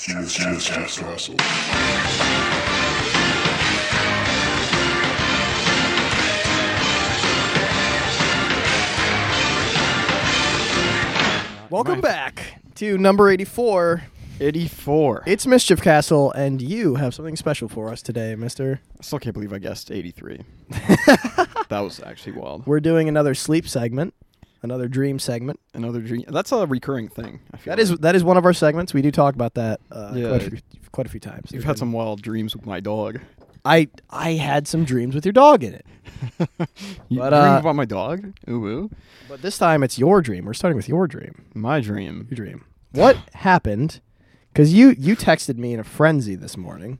Cheers, cheers, Castle. Welcome back to number 84. 84. It's Mischief Castle, and you have something special for us today, mister. I still can't believe I guessed 83. that was actually wild. We're doing another sleep segment, another dream segment. Another dream. That's a recurring thing. I feel That is that is one of our segments. We do talk about that uh, Yeah. quite, a few, quite a few times. You've had some wild dreams with my dog. I I had some dreams with your dog in it, You But, dream uh, about my dog? Ooh, ooh. but this time it's your dream. We're starting with your dream. My dream. Your dream. What happened? Because you you texted me in a frenzy this morning.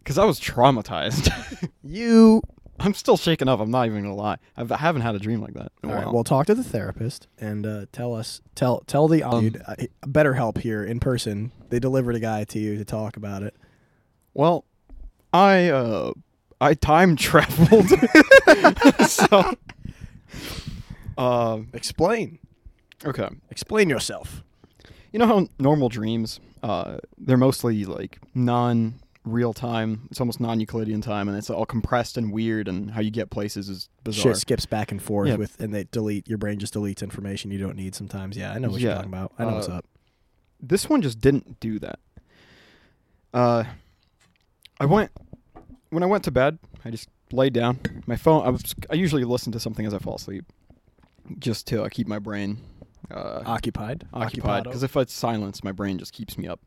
Because I was traumatized. You I'm still shaken up. I'm not even to lie. I've, I haven't had a dream like that. in a All right. while. Well, talk to the therapist and uh, tell us tell tell the Um, dude, uh, BetterHelp here in person. They delivered a guy to you to talk about it. Well, I uh I time traveled. so um Explain. okay. Explain yourself. You know how normal dreams uh they're mostly like non real time. It's almost non Euclidean time and it's all compressed and weird and how you get places is bizarre. Shit skips back and forth Yeah. with, and they delete. Your brain just deletes information you don't need sometimes. Yeah, I know what you're talking about. I know what's Uh, up. This one just didn't do that. Uh I went when I went to bed, I just laid down. My phone I was I usually listen to something as I fall asleep just to uh, keep my brain uh Occupied. occupied because if it's silence, my brain just keeps me up.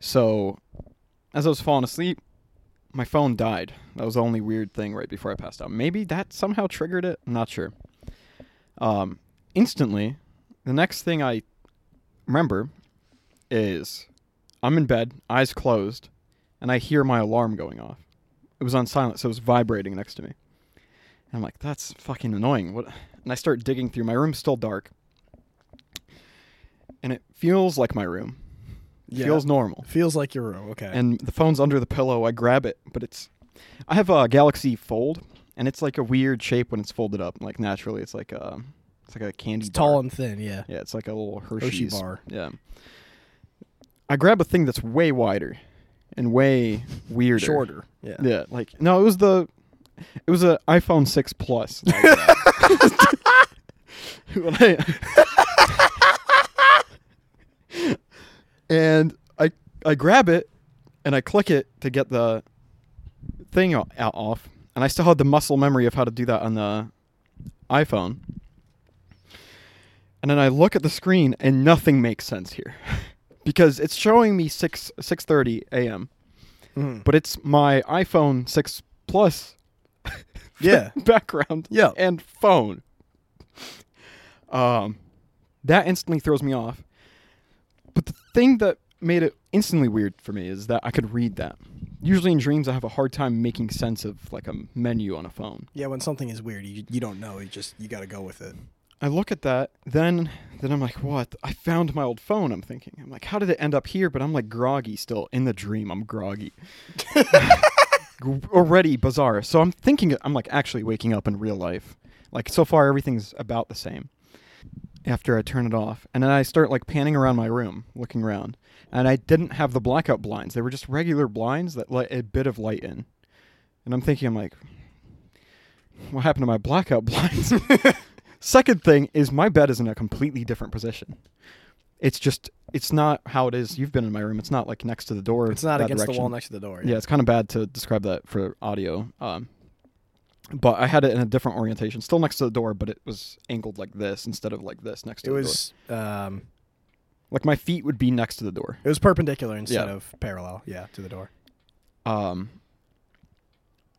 So, as I was falling asleep, my phone died. That was the only weird thing right before I passed out. Maybe that somehow triggered it. I'm not sure. Um, instantly, the next thing I remember is I'm in bed, eyes closed, and I hear my alarm going off. It was on silent, so it was vibrating next to me. And I'm like, that's fucking annoying. What? And I start digging through. My room's still dark and it feels like my room. Yeah. Feels normal. Feels like your room. Okay. And the phone's under the pillow. I grab it, but it's I have a Galaxy Fold, and it's like a weird shape when it's folded up. Like naturally, it's like a it's like a candy. it's bar. tall and thin. Yeah. yeah, it's like a little Hershey Hershey's bar. Yeah. I grab a thing that's way wider and way weirder. Shorter. Yeah. Yeah, like no, it was the it was a iPhone 6 Plus. When I- and I I grab it and I click it to get the thing out off, and I still had the muscle memory of how to do that on the iPhone. And then I look at the screen and nothing makes sense here. because it's showing me 6 6:30 a.m Mhm. but it's my iPhone 6 Plus Yeah. background Yeah. and phone. Um, that instantly throws me off. But the thing that made it instantly weird for me is that I could read that. Usually in dreams, I have a hard time making sense of like a menu on a phone. Yeah. When something is weird, you you don't know. You just you got to go with it. I look at that, then then I'm like, what? I found my old phone. I'm thinking, I'm like, how did it end up here? But I'm like groggy still in the dream. I'm groggy. Already bizarre. So I'm thinking, I'm like actually waking up in real life. Like so far, everything's about the same. After I turn it off, and then I start like panning around my room, looking around, and I didn't have the blackout blinds. They were just regular blinds that let a bit of light in. And I'm thinking, I'm like, what happened to my blackout blinds? Second thing is my bed is in a completely different position. It's just it's not how it is. You've been in my room. It's not like next to the door. It's not against the wall next to the door. Yeah, it's kind of bad to describe that for audio. Um, but I had it in a different orientation, still next to the door, but it was angled like this instead of like this next to It the was um door. Like my feet would be next to the door. it was perpendicular instead Yeah. of parallel. Yeah, to the door. Um,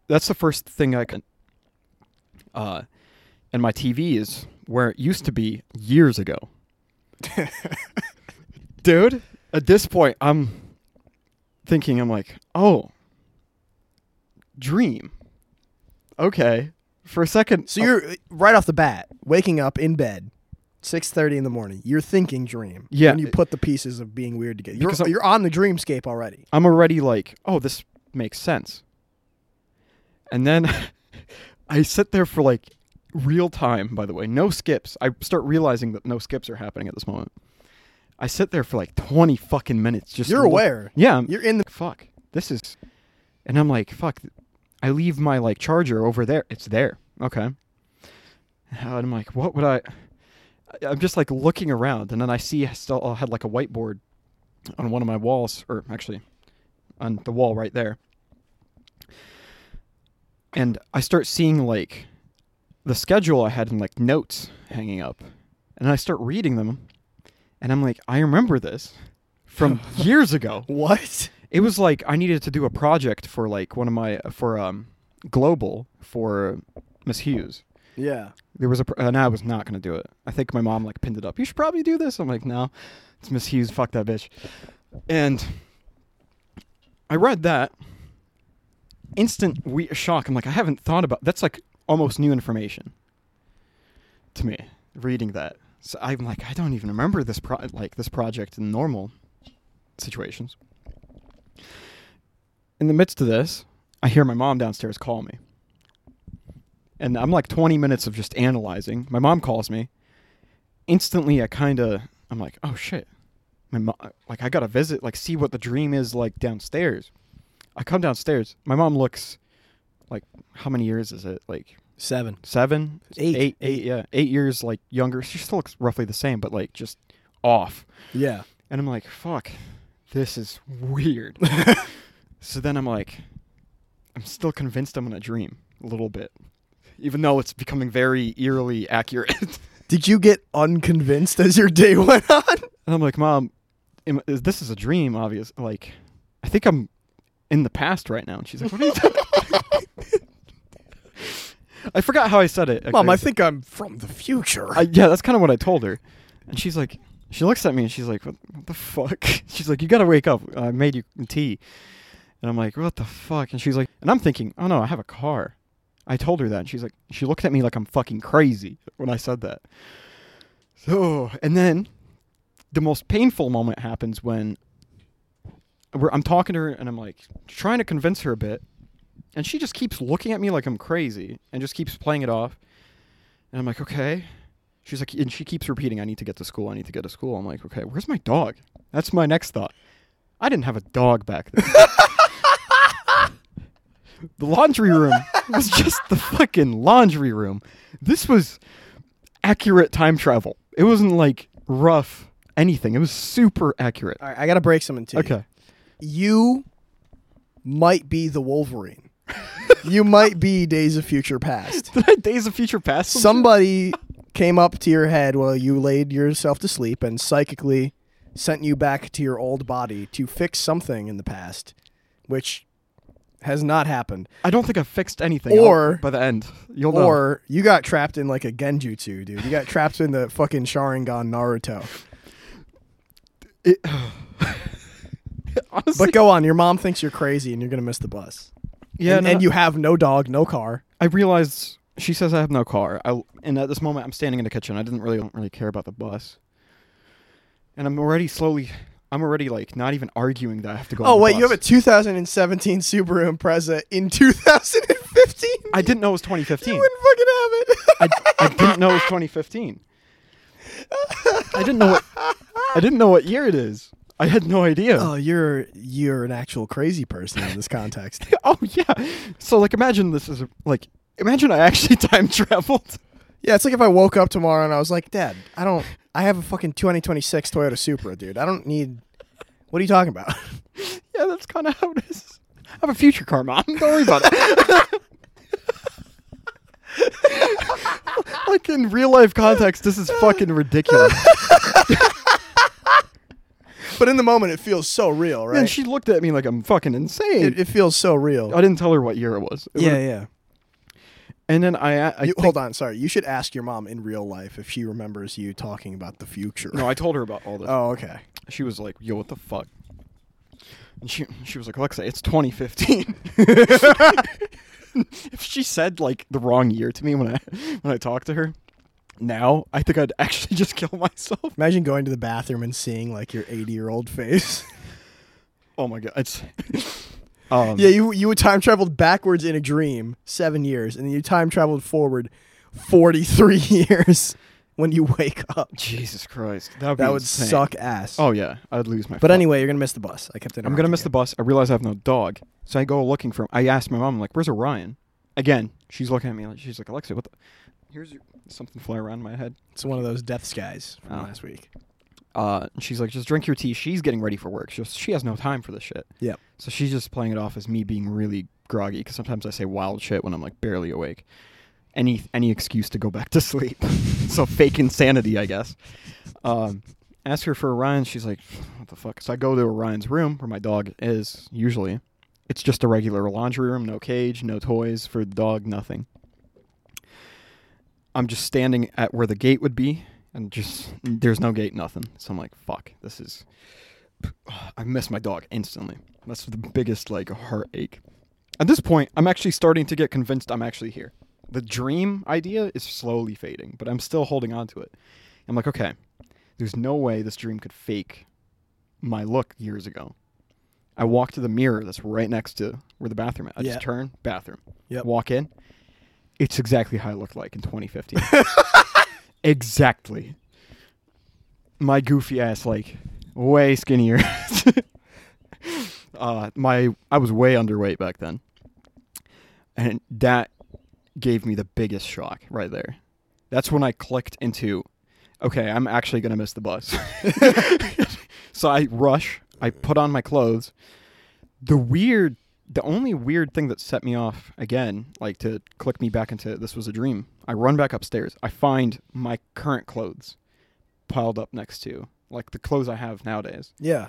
that's the first thing I can. Uh, and my TV is where it used to be years ago. Dude, at this point, I'm thinking, I'm like, oh, dream. Okay. For a second. So you're uh, right off the bat waking up in bed, six thirty in the morning. You're thinking dream. Yeah. And you put the pieces of being weird together. You're, Because I'm- you're on the dreamscape already. I'm already like, oh, this makes sense. And then I sit there for like real time, by the way, no skips. I start realizing that no skips are happening at this moment. I sit there for like 20 fucking minutes. Just You're look- aware. Yeah, I'm, You're in the. fuck. This is, and I'm like, fuck. I leave my like charger over there. It's there. Okay. And I'm like, what would I? I- I'm just like looking around, and then I see I still had like a whiteboard on one of my walls, or actually, on the wall right there. And I start seeing like the schedule I had in like notes hanging up, and I start reading them, and I'm like, I remember this from years ago. What? It was like I needed to do a project for like one of my for um global for Miss Hughes. Yeah. There was a pr- and I was not gonna do it. I think my mom like pinned it up. You should probably do this. I'm like, no, it's Miss Hughes. Fuck that bitch. And I read that. Instant we- shock. I'm like, I haven't thought about. That's like almost new information to me. Reading that, so I'm like, I don't even remember this pro- like this project in normal situations. In the midst of this, I hear my mom downstairs call me. And I'm like 20 minutes of just analyzing. My mom calls me. Instantly, I kind of, I'm like, oh shit. My mo- like, I gotta visit, like, see what the dream is like downstairs. I come downstairs. My mom looks like, how many years is it? Like, Seven. seven? Eight. Eight, eight, yeah. Eight years, like, younger. She still looks roughly the same, but, like, just off. Yeah. And I'm like, fuck, this is weird. so then I'm like, I'm still convinced I'm in a dream a little bit, even though it's becoming very eerily accurate. Did you get unconvinced as your day went on? And I'm like, mom, am, is, this is a dream, obvious. Like, I think I'm in the past right now. And she's like, what are you talking I forgot how I said it. Mom, I think I'm from the future. I, yeah, that's kind of what I told her. And she's like, she looks at me and she's like, what, what the fuck? She's like, you gotta wake up. I made you tea. And I'm like, what the fuck? And she's like, and I'm thinking, oh no, I have a car. I told her that. And she's like, she looked at me like I'm fucking crazy when I said that. So, and then the most painful moment happens when I'm talking to her and I'm like trying to convince her a bit. And she just keeps looking at me like I'm crazy and just keeps playing it off. And I'm like, okay. She's like, and she keeps repeating, I need to get to school. I need to get to school. I'm like, okay, where's my dog? That's my next thought. I didn't have a dog back then. the laundry room was just the fucking laundry room. This was accurate time travel. It wasn't like rough anything. It was super accurate. All right, I got to break something to you. Okay. You might be the Wolverine. you might be Days of Future Past. Did I Days of Future Past? Somebody came up to your head while you laid yourself to sleep and psychically sent you back to your old body to fix something in the past, which has not happened. I don't think I fixed anything. Or- I'll- by the end, you'll know. Or you got trapped in like a genjutsu, dude. You got trapped in the fucking Sharingan Naruto. It, honestly, But go on, your mom thinks you're crazy and you're gonna miss the bus. yeah, and, no, and you have no dog, no car. I realized she says I have no car. I, and at this moment, I'm standing in the kitchen. I didn't really don't really care about the bus, and I'm already slowly. I'm already like not even arguing that I have to go. Oh wait, you have a bus. 2017 Subaru Impreza in 2015. I didn't know it was 2015. You 2015. wouldn't fucking have it. I, I didn't know it was 2015. I didn't know what I didn't know what year it is. I had no idea. oh, you're you're an actual crazy person in this context. oh yeah. So like, imagine this is like, imagine I actually time traveled. yeah, it's like if I woke up tomorrow and I was like, Dad, I don't. I have a fucking 2026 Toyota Supra, dude. I don't need. What are you talking about? Yeah, that's kind of how it is. I have a future car, mom. Don't worry about it. like in real life context, this is fucking ridiculous. but in the moment, it feels so real, right? And she looked at me like I'm fucking insane. it, it feels so real. I didn't tell her what year it was. It yeah, yeah. And then I, I You, think- hold on, sorry. You should ask your mom in real life if she remembers you talking about the future. No, I told her about all this. Oh, okay. She was like, "Yo, what the fuck?" And she she was like, "Alexa, it's 2015." if she said like the wrong year to me when I when I talked to her, now I think I'd actually just kill myself. Imagine going to the bathroom and seeing like your 80 year old face. Oh my god, it's um, yeah, you you time traveled backwards in a dream seven years, and then you time traveled forward 43 years. when you wake up. Jesus Christ, that would, be That would insane. suck ass. Oh yeah, I'd lose my. But anyway, you're gonna miss the bus. I kept it. I'm gonna miss the bus. I realize I have no dog, so I go looking for. him. I asked my mom, I'm like, "Where's Orion?" Again, she's looking at me like she's like, "Alexa, what the?" Here's your, something fly around my head. It's one of those death skies from Oh. last week. Uh, she's like, "Just drink your tea." She's getting ready for work. She just, she has no time for this shit. Yeah. So she's just playing it off as me being really groggy because sometimes I say wild shit when I'm like barely awake. Any any excuse to go back to sleep. so fake insanity, I guess. Um, ask her for Orion. She's like, "What the fuck?" So I go to Orion's room where my dog is usually. It's just a regular laundry room, no cage, no toys for the dog, nothing. I'm just standing at where the gate would be, and just there's no gate, nothing. So I'm like, fuck, this is. I miss my dog instantly. That's the biggest like heartache. At this point, I'm actually starting to get convinced I'm actually here. The dream idea is slowly fading, but I'm still holding on to it. I'm like, okay, there's no way this dream could fake my look years ago. I walk to the mirror that's right next to where the bathroom is. I Yeah. just turn, bathroom. Yep. Walk in. It's exactly how I looked like in 2015. exactly. My goofy ass, like, way skinnier. uh, my I was way underweight back then, and that gave me the biggest shock right there. That's when I clicked into, okay, I'm actually gonna miss the bus. so I rush. I put on my clothes. The weird, the only weird thing that set me off again, like to click me back into this was a dream. I run back upstairs. I find my current clothes piled up next to like the clothes I have nowadays. Yeah.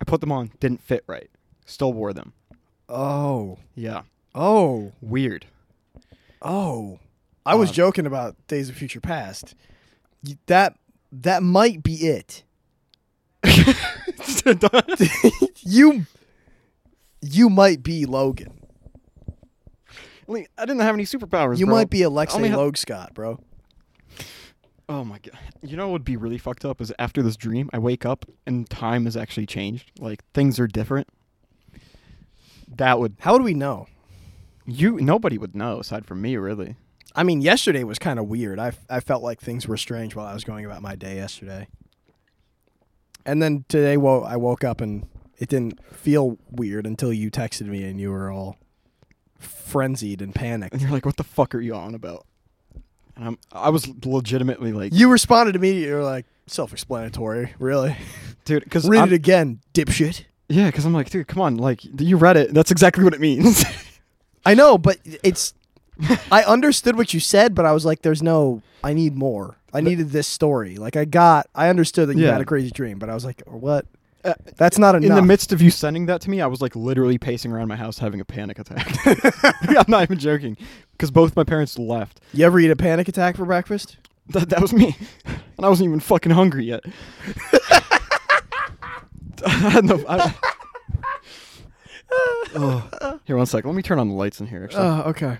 I put them on, didn't fit right. Still wore them. Oh. Yeah. Oh. Weird. Oh. I was Uh, joking about Days of Future Past. That that might be it. you you might be Logan. Wait, I didn't have any superpowers. You bro. might be I Aleksey had- Logue Scott, bro. Oh my god. You know what would be really fucked up is after this dream, I wake up and time has actually changed. Like things are different. That would How would we know? you nobody would know aside from me, really. I mean, yesterday was kind of weird. I, I felt like things were strange while I was going about my day yesterday. And then today, wo- I woke up and it didn't feel weird until you texted me and you were all frenzied and panicked. And you're like, what the fuck are you on about? And I'm I was legitimately like, You responded immediately. You were like, self-explanatory, really. dude, because Read it again, dipshit. yeah, because I'm like, dude, come on, like you read it. That's exactly what it means. I know, but it's. I understood what you said, but I was like, "There's no. I need more. I needed this story. Like I got. I understood that you Yeah. had a crazy dream, but I was like, what? Uh, That's not enough. In the midst of you sending that to me, I was like literally pacing around my house having a panic attack. I'm not even joking, because both my parents left. You ever eat a panic attack for breakfast? That, that was me, and I wasn't even fucking hungry yet. I had no. I, oh. Here, one sec. Let me turn on the lights in here, actually, Oh, okay.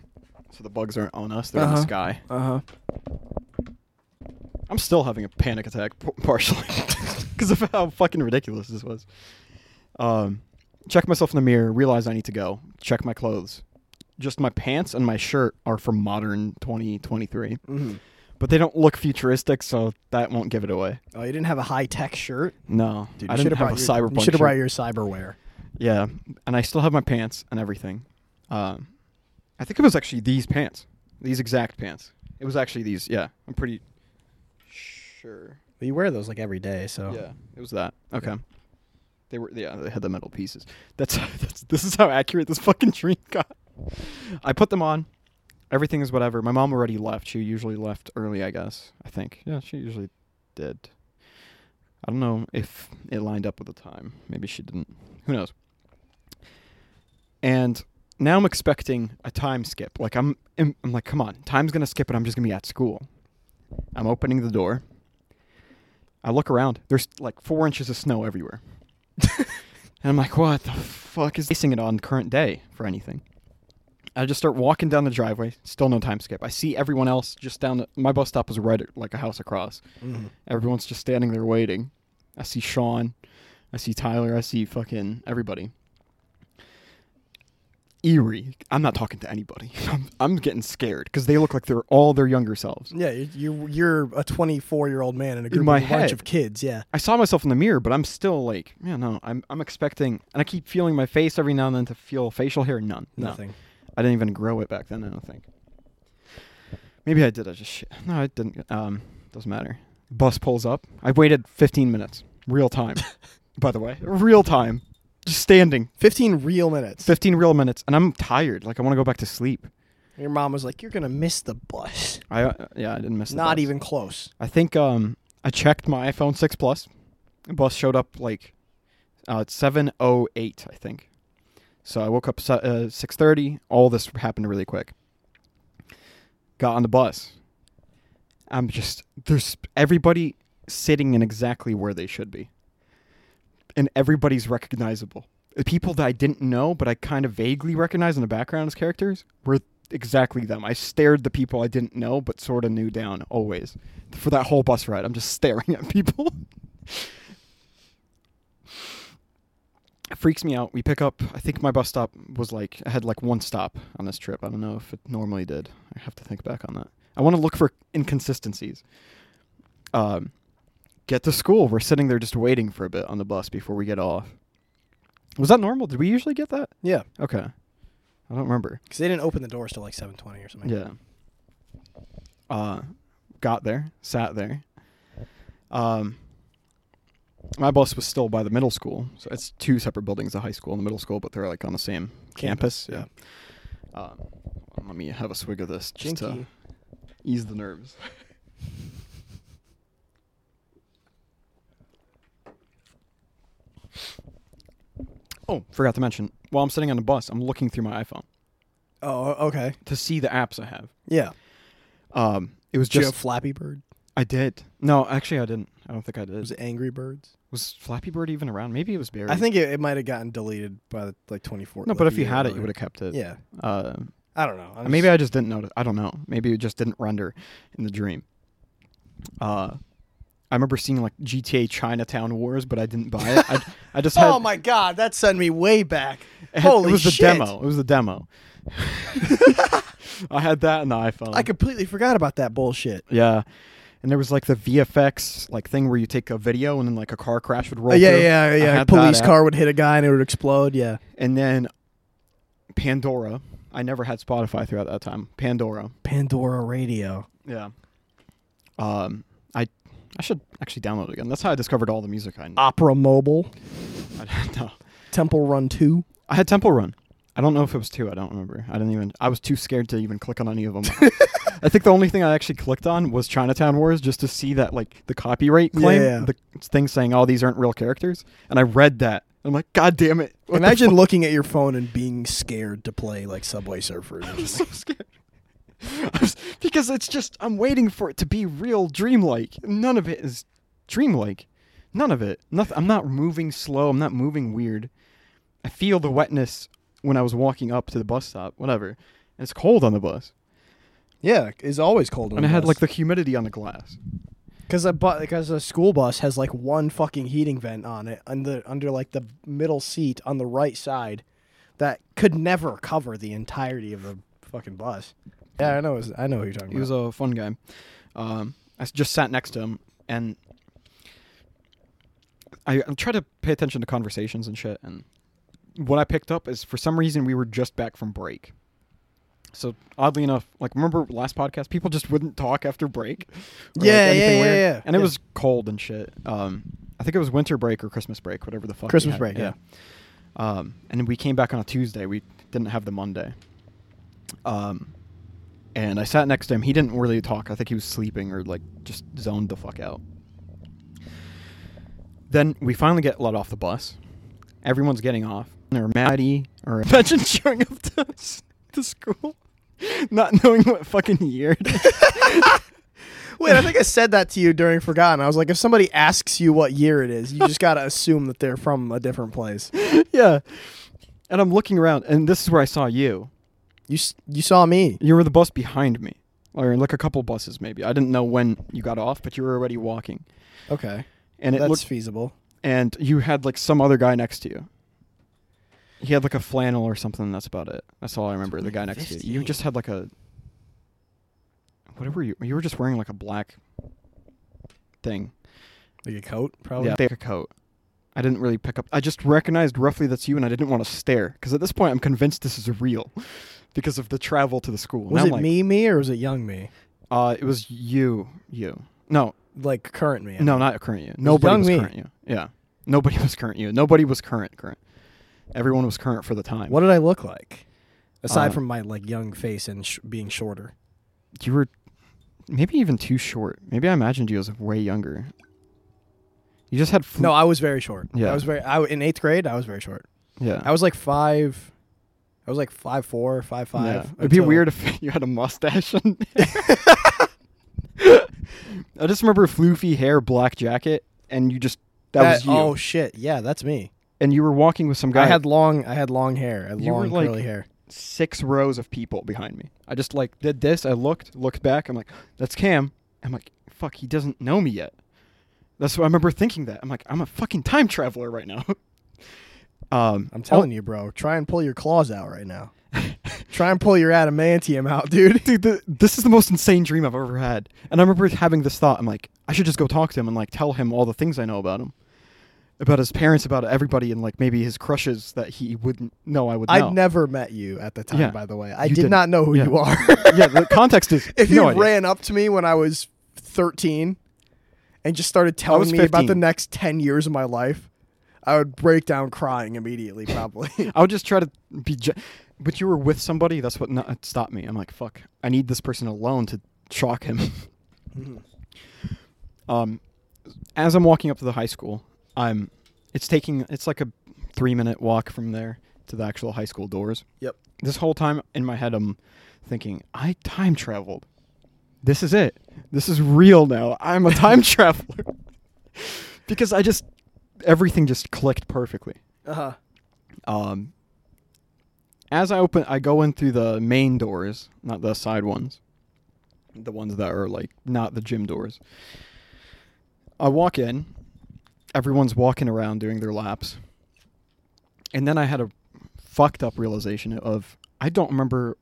so the bugs aren't on us. They're in the Uh-huh. sky. Uh huh. I'm still having a panic attack, partially, because of how fucking ridiculous this was. Um, check myself in the mirror, realize I need to go. Check my clothes. Just my pants and my shirt are from modern 2023, hmm but they don't look futuristic, so that won't give it away. Oh, you didn't have a high tech shirt, No, dude. I didn't should have a your, cyberpunk. You should have brought your cyberwear. Yeah, and I still have my pants and everything. Um, I think it was actually these pants, these exact pants. It was actually these. Yeah, I'm pretty sure. But you wear those like every day, so Yeah, it was that. Okay. They were yeah, they had the metal pieces. That's that's this is how accurate this fucking dream got. I put them on. Everything is whatever. My mom already left. She usually left early, I guess. I think. Yeah, she usually did. I don't know if it lined up with the time. Maybe she didn't. Who knows? And now I'm expecting a time skip. Like I'm I'm, I'm like, come on, time's gonna skip and I'm just gonna be at school. I'm opening the door. I look around. There's like four inches of snow everywhere. and I'm like, what the fuck is basing it on current day for anything? I just start walking down the driveway. Still no time skip. I see everyone else just down the, my bus stop was right at, like a house across. Mhm. Everyone's just standing there waiting. I see Sean. I see Tyler. I see fucking everybody. Eerie. I'm not talking to anybody. I'm, I'm getting scared because they look like they're all their younger selves. Yeah, you- you're you're a 24 year old man in a group my of a bunch of kids. Yeah. I saw myself in the mirror, but I'm still like, yeah, no, I'm I'm expecting, and I keep feeling my face every now and then to feel facial hair. None, no. Nothing. I didn't even grow it back then. I don't think. Maybe I did. I just shit. No, it didn't. Um, doesn't matter. Bus pulls up. I've waited 15 minutes, real time. by the way, real time, just standing. 15 real minutes. 15 real minutes, and I'm tired. Like I want to go back to sleep. Your mom was like, "You're gonna miss the bus." I uh, yeah, I didn't miss. the Not even close. I think um I checked my iPhone 6 Plus. The bus showed up like uh it's 708, I think. So I woke up uh, 6:30. All this happened really quick. Got on the bus. I'm just there's everybody sitting in exactly where they should be. And everybody's recognizable. The people that I didn't know but I kind of vaguely recognized in the background as characters were exactly them. I stared the people I didn't know but sort of knew down always. For that whole bus ride, I'm just staring at people. it freaks me out. We pick up, I think my bus stop was like, I had like one stop on this trip. I don't know if it normally did. I have to think back on that. I want to look for inconsistencies. Um, get to school. We're sitting there just waiting for a bit on the bus before we get off. Was that normal? Did we usually get that? Yeah, Okay. I don't remember. because they didn't open the doors till like 7:20 or something. Yeah. Uh, got there, sat there. Um, my bus was still by the middle school, so it's two separate buildings: the high school and the middle school, but they're like on the same campus. Campus, yeah. Um, let me have a swig of this just to ease the nerves. oh, forgot to mention. While I'm sitting on the bus, I'm looking through my iPhone Oh, okay. to see the apps I have. Yeah. Um, it was Did you just have Flappy Bird? I did. No, actually, I didn't. I don't think I did. Was Was, it Angry Birds? Was Flappy Bird even around? Maybe it was buried. I think it, it might have gotten deleted by the, like 24. No, but if you had it, you would have kept it. Yeah. Uh, I don't know. I'm maybe just- I just didn't notice. I don't know. Maybe it just didn't render in the dream. Uh, I remember seeing like GTA Chinatown Wars, but I didn't buy it. I, I just had. Oh my God, that sent me way back. had- Holy it was the demo. It was the demo. I had that in the iPhone. I completely forgot about that bullshit. Yeah. And there was like the VFX like thing where you take a video and then like a car crash would roll. Uh, yeah, through. yeah, yeah. A police car would hit a guy and it would explode. Yeah. And then Pandora. I never had Spotify throughout that time. Pandora. Pandora Radio. Yeah. Um, I should actually download it again. That's how I discovered all the music I know. Opera Mobile. I don't know. Temple Run 2. I had Temple Run. I don't know if it was two. I don't remember. I didn't even. I was too scared to even click on any of them. I think the only thing I actually clicked on was Chinatown Wars just to see that like the copyright claim, Yeah. the thing saying, "Oh, these aren't real characters," and I read that. I'm like, God damn it! What the Imagine looking at your phone and being scared to play like Subway Surfers. or so scared. Because it's just I'm waiting for it to be real dreamlike. None of it is dreamlike. None of it. Nothing. I'm not moving slow. I'm not moving weird. I feel the wetness when I was walking up to the bus stop. Whatever. And it's cold on the bus, yeah, it's always cold. On the bus. and it had like the humidity on the glass. because a bu- because a school bus has like one fucking heating vent on it under under like the middle seat on the right side that could never cover the entirety of the fucking bus. Yeah, I know. I know who you're talking about. He was a fun guy. Um, I s- just sat next to him, and I, I try to pay attention to conversations and shit. And what I picked up is for some reason we were just back from break. So oddly enough, like remember last podcast, people just wouldn't talk after break. or, like, Yeah, anything yeah, weird. yeah, yeah. And it Yeah. was cold and shit. Um, I think it was winter break or Christmas break, whatever the fuck. we Christmas had. break, yeah. Um, and then we came back on a Tuesday. We didn't have the Monday. Um, and I sat next to him. He didn't really talk. I think he was sleeping or like just zoned the fuck out. Then we finally get let off the bus. Everyone's getting off. Or Maddie or imagine showing up to, to school, not knowing what fucking year. it is. Wait, I think I said that to you during Forgotten. I was like, if somebody asks you what year it is, you just gotta assume that they're from a different place. yeah. And I'm looking around, and this is where I saw you. You you saw me. You were the bus behind me, or like a couple buses maybe. I didn't know when you got off, but you were already walking, Okay, and it that's looked, feasible. and you had like some other guy next to you. He had like a flannel or something. That's about it. That's all I remember. The guy next to you. You just had like a. Whatever you. You were just wearing like a black thing. Like a coat, probably. Yeah, like a coat. I didn't really pick up. I just recognized roughly that's you, and I didn't want to stare because at this point I'm convinced this is real, because of the travel to the school. Was I'm it like, me, me, or was it young me? Uh, it was you, you. No, Like current me? I no, mean. not current you. Nobody young was me. current you. Yeah, nobody was current you. Nobody was current current. Everyone was current for the time. What did I look like? Aside Uh, from my like young face and sh- being shorter. You were maybe even too short. Maybe I imagined you as way younger. You just had No, I was very short. Yeah. I was very. I, in eighth grade, I was very short. yeah. I was like five. I was like five four, five five. Yeah. It'd be weird if you had a mustache. And I just remember floofy hair, black jacket, and you just that, was you. Oh shit! Yeah, that's me. and you were walking with some guy. I had long. I had long hair. I had You were long like- curly hair. six rows of people behind me. I just like did this. I looked, looked back. I'm like, that's Cam. I'm like, fuck, he doesn't know me yet. That's what I remember thinking that. I'm like, I'm a fucking time traveler right now. um, I'm telling you, bro. Try and pull your claws out right now. Try and pull your adamantium out, dude. dude, the, this is the most insane dream I've ever had. And I remember having this thought. I'm like, I should just go talk to him and like tell him all the things I know about him, about his parents, about everybody, and like maybe his crushes that he wouldn't know I would know. I'd never met you at the time, Yeah. by the way. I did didn't. not know who Yeah. you are. yeah, the context is if no you idea. ran up to me when I was 13 and just started telling me about the next 10 years of my life, I would break down crying immediately, probably. I would just try to be. Ge- but you were with somebody. That's what not, stopped me. I'm like, fuck. I need this person alone to shock him. um, as I'm walking up to the high school, I'm. It's taking. It's like a three minute walk from there to the actual high school doors. Yep. This whole time in my head, I'm thinking, I time traveled. This is it. This is real now. I'm a time traveler. because I just everything just clicked perfectly. uh-huh. Um, as I open, I go in through the main doors, not the side ones, the ones that are like not the gym doors. I walk in, everyone's walking around doing their laps, and then I had a fucked up realization of I don't remember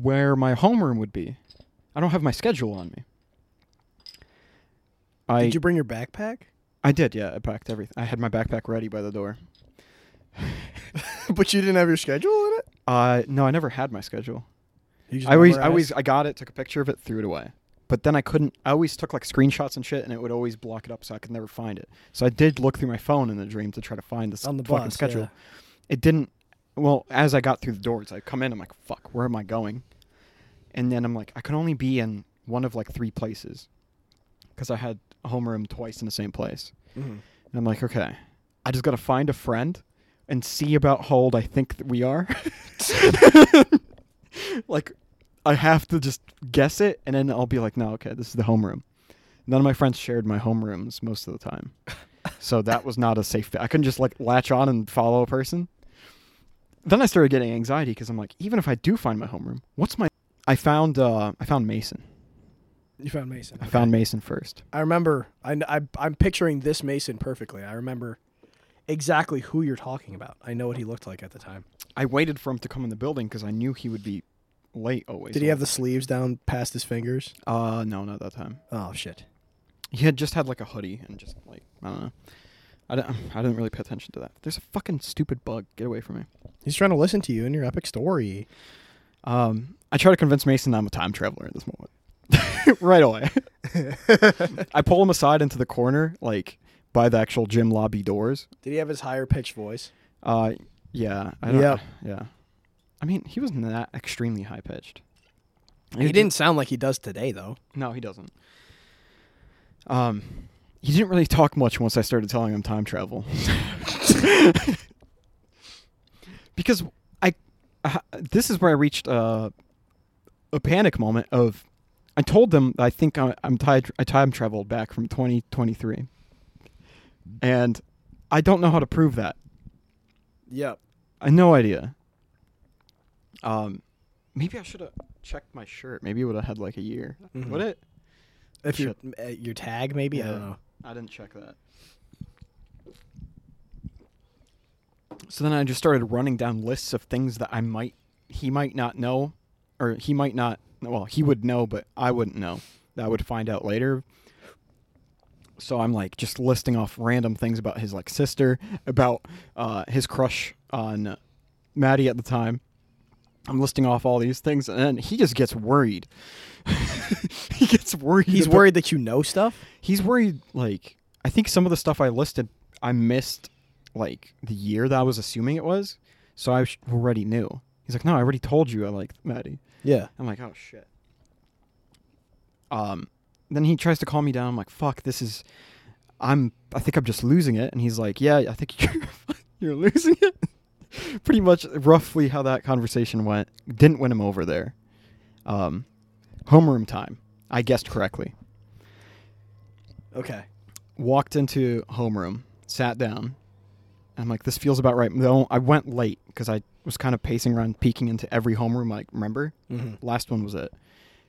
where my homeroom would be. I don't have my schedule on me. I Did you bring your backpack? I did, yeah. I packed everything. I had my backpack ready by the door. but you didn't have your schedule in it? Uh, no, I never had my schedule. You just I always, I memorized? always, I got it, took a picture of it, threw it away. But then I couldn't. I always took like screenshots and shit, and it would always block it up, so I could never find it. So I did look through my phone in the dream to try to find this on the fucking bus. schedule. yeah. It didn't. Well, as I got through the doors, I come in. I'm like, fuck, where am I going? And then I'm like, I can only be in one of like three places, because I had a homeroom twice in the same place. Mhm. And I'm like, okay, I just gotta find a friend and see about how old I think that we are. like, I have to just guess it, and then I'll be like, no, okay, this is the homeroom. None of my friends shared my homerooms most of the time, so that was not a safe. I couldn't just like latch on and follow a person. Then I started getting anxiety because I'm like, even if I do find my homeroom, what's my? I found uh, I found Mason. You found Mason. I found Mason first. I remember. I, I, I'm picturing this Mason perfectly. I remember exactly who you're talking about. I know what he looked like at the time. I waited for him to come in the building because I knew he would be late always. Did he have the sleeves down past his fingers? Uh, no, not that time. Oh shit. He had just had like a hoodie and just like I don't know. I didn't. I didn't really pay attention to that. There's a fucking stupid bug. Get away from me. He's trying to listen to you and your epic story. Um, I try to convince Mason I'm a time traveler at this moment. right away. I pull him aside into the corner, like by the actual gym lobby doors. Did he have his higher pitched voice? Uh, yeah. I don't, Yep. Yeah. I mean, he wasn't that extremely high pitched. He didn't sound like he does today, though. No, he doesn't. Um, he didn't really talk much once I started telling him time travel. because I, uh, this is where I reached uh, a panic moment of, I told them I think I, I'm tied. I time traveled back from 2023, and I don't know how to prove that. Yep. I no idea. Um, maybe I should have checked my shirt. Maybe it would have had like a year. Mhm. Would it? If your uh, your tag, maybe I don't know. I didn't check that. So then I just started running down lists of things that I might, he might not know, or he might not. Well, he would know, but I wouldn't know. That I would find out later. So I'm like just listing off random things about his like sister, about uh, his crush on Maddie at the time. I'm listing off all these things, and he just gets worried. he gets worried. He's about- worried that you know stuff. He's worried. Like I think some of the stuff I listed, I missed like the year that I was assuming it was, so I already knew. He's like, "No, I already told you I like Maddie." Yeah. I'm like, "Oh shit." Um, then he tries to calm me down. I'm like, "Fuck, this is." I'm. I think I'm just losing it. And he's like, "Yeah, I think you're you're losing it." Pretty much, roughly how that conversation went. Didn't win him over there. Um, homeroom time. I guessed correctly. Okay. walked into homeroom, sat down. I'm like, this feels about right. No, I went late because I was kind of pacing around, peeking into every homeroom. Like, remember? Mm-hmm. Last one was it.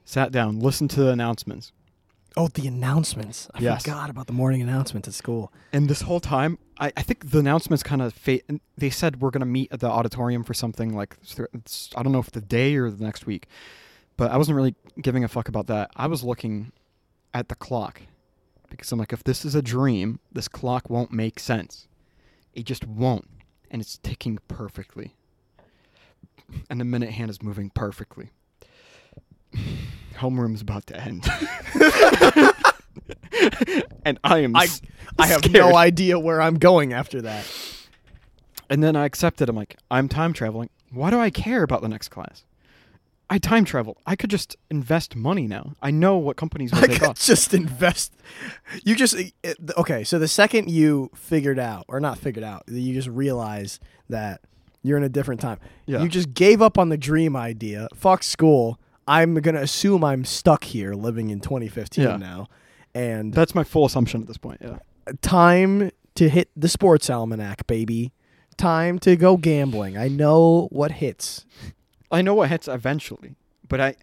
Sat down, listened to the announcements. Oh, the announcements. I Yes. forgot about the morning announcements at school. And this whole time, I, I think the announcements kind of fa- They said we're going to meet at the auditorium for something like, I don't know if the day or the next week. But I wasn't really giving a fuck about that. I was looking at the clock because I'm like, if this is a dream, this clock won't make sense. It just won't. And it's ticking perfectly. And the minute hand is moving perfectly. Homeroom's about to end. and I am I s- I have scared. no idea where I'm going after that. And then I accepted. I'm like, I'm time traveling. Why do I care about the next class? I time travel. I could just invest money now. I know what companies will I take could off. just invest. You just it, okay. So the second you figured out, or not figured out, you just realize that you're in a different time. Yeah. You just gave up on the dream idea. Fuck school. I'm gonna assume I'm stuck here, living in 2015 Yeah. now, and That's my full assumption at this point. Yeah. time to hit the sports almanac, baby. Time to go gambling. I know what hits. I know what hits eventually, but I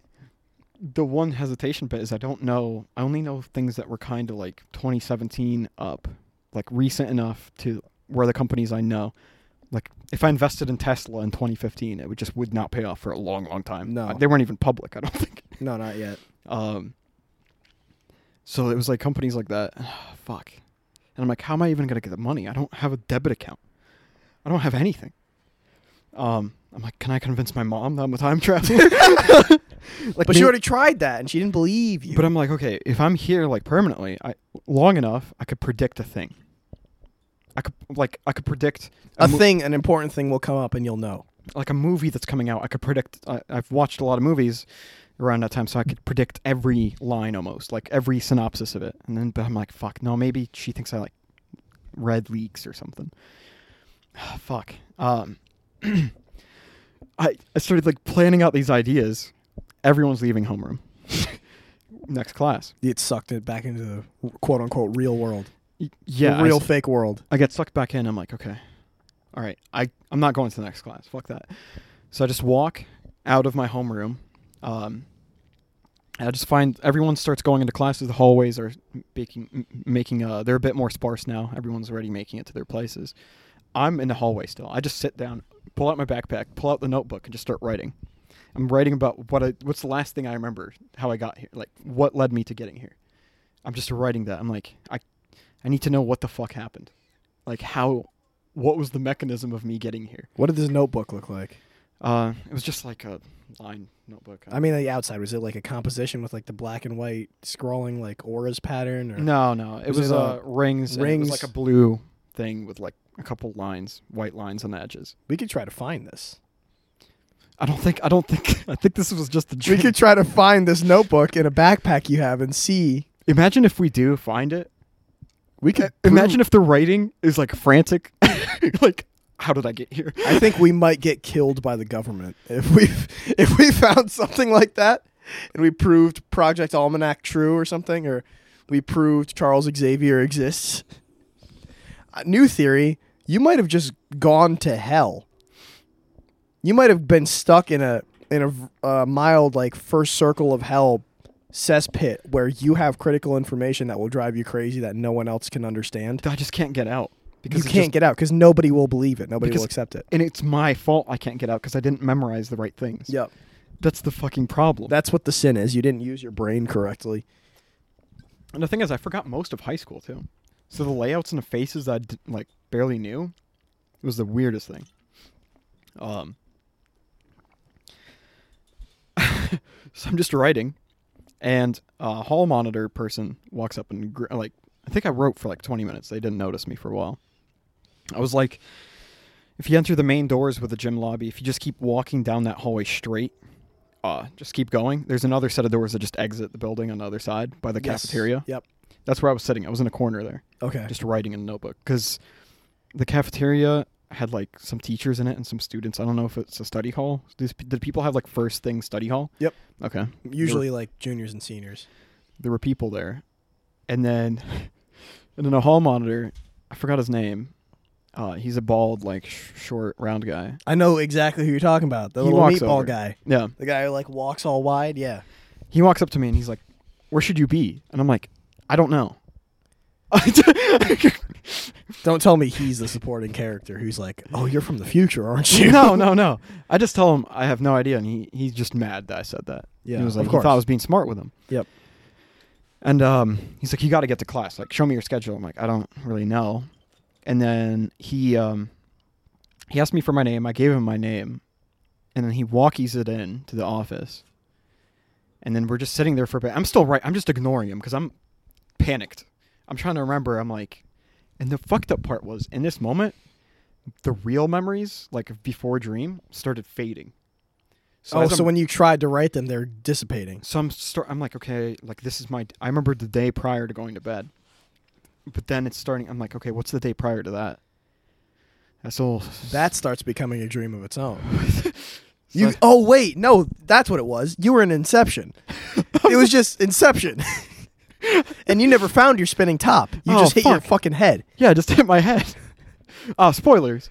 the one hesitation bit is I don't know. I only know things that were kind of like 2017 up, like recent enough to where the companies I know. Like if I invested in Tesla in 2015, it would just would not pay off for a long, long time. No. They weren't even public. I don't think. No, not yet. Um, so it was like companies like that. Fuck. And I'm like, how am I even gonna get the money? I don't have a debit account. I don't have anything. Um, I'm like, can I convince my mom that I'm a time traveler? like, But she already tried that, and she didn't believe you. But I'm like, okay, if I'm here like permanently, I long enough, I could predict a thing. I could like I could predict a mo- thing, an important thing will come up, and you'll know. like a movie that's coming out. I could predict. I, I've watched a lot of movies around that time, so I could predict every line almost, like every synopsis of it. And then, but I'm like, fuck, no, maybe she thinks I like read leaks or something. fuck. Um, I I started like planning out these ideas. Everyone's leaving homeroom. Next class. It sucked it back into the quote unquote real world. Yeah, the real s- fake world. I get sucked back in. I'm like, okay, all right. I I'm not going to the next class. Fuck that. So I just walk out of my homeroom. Um, I just find everyone starts going into classes. The hallways are making making uh they're a bit more sparse now. Everyone's already making it to their places. I'm in the hallway still. I just sit down, pull out my backpack, pull out the notebook, and just start writing. I'm writing about what I what's the last thing I remember, how I got here, like what led me to getting here. I'm just writing that. I'm like, I I need to know what the fuck happened. Like how what was the mechanism of me getting here? What did this notebook look like? Uh it was just like a line notebook. I mean, the outside was it like a composition with like the black and white scrolling like auras pattern? Or? no, no. It Was was, it, uh, uh, rings. It rings? was like a blue thing with like a couple lines, white lines on the edges. We could try to find this. I don't think I don't think I think this was just a We could try to find this notebook in a backpack you have and see. Imagine if we do find it. We could Imagine if the writing is like frantic. like how did I get here? I think we might get killed by the government if we if we found something like that and we proved Project Almanac true or something, or we proved Charles Xavier exists. Uh, new theory: you might have just gone to hell. You might have been stuck in a in a, uh, mild like first circle of hell cesspit where you have critical information that will drive you crazy that no one else can understand. I just can't get out. because you can't just- get out because nobody will believe it. Nobody Because- will accept it. and it's my fault I can't get out because I didn't memorize the right things. Yep. That's the fucking problem. That's what the sin is. You didn't use your brain correctly. and the thing is, I forgot most of high school too. So the layouts and the faces I d- like barely knew. It was the weirdest thing. Um. so I'm just writing, and a hall monitor person walks up and gr- like I think I wrote for like 20 minutes. They didn't notice me for a while. I was like, if you enter the main doors with the gym lobby, if you just keep walking down that hallway straight, uh, just keep going. There's another set of doors that just exit the building on the other side by the Yes. cafeteria. Yep. That's where I was sitting. I was in a corner there, Okay. just writing in a notebook because the cafeteria had like some teachers in it and some students. I don't know if it's a study hall. Does, did people have like first thing study hall? Yep. Okay. Usually like juniors and seniors. There were people there, and then and then a hall monitor. I forgot his name. Uh, he's a bald, like sh- short, round guy. I know exactly who you're talking about. The He little meatball over. guy. Yeah. The guy who like walks all wide. Yeah. He walks up to me and he's like, "Where should you be?" And I'm like, "I don't know." Don't tell me he's the supporting character who's like, "Oh, you're from the future, aren't you?" no, no, no. I just tell him I have no idea, and he he's just mad that I said that. Yeah, he was of like, he course. thought I was being smart with him. Yep. And um, he's like, you got to get to class. Like, show me your schedule. I'm like, I don't really know. And then he um, he asked me for my name. I gave him my name, and then he walkies it in to the office. And then we're just sitting there for a bit. I'm still right. I'm just ignoring him because I'm panicked. I'm trying to remember. I'm like, and the fucked up part was in this moment, the real memories, like before dream, started fading. oh, so when you tried to write them, they're dissipating. so I'm start, I'm like, okay, like this is my. I remember the day prior to going to bed, but then it's starting. I'm like, okay, what's the day prior to that? That's all. That starts becoming a dream of its own. You. Oh wait, no, that's what it was. You were in Inception. it was just Inception. and you never found your spinning top. You Oh, just hit your fucking head. yeah, just hit my head. Ah, spoilers.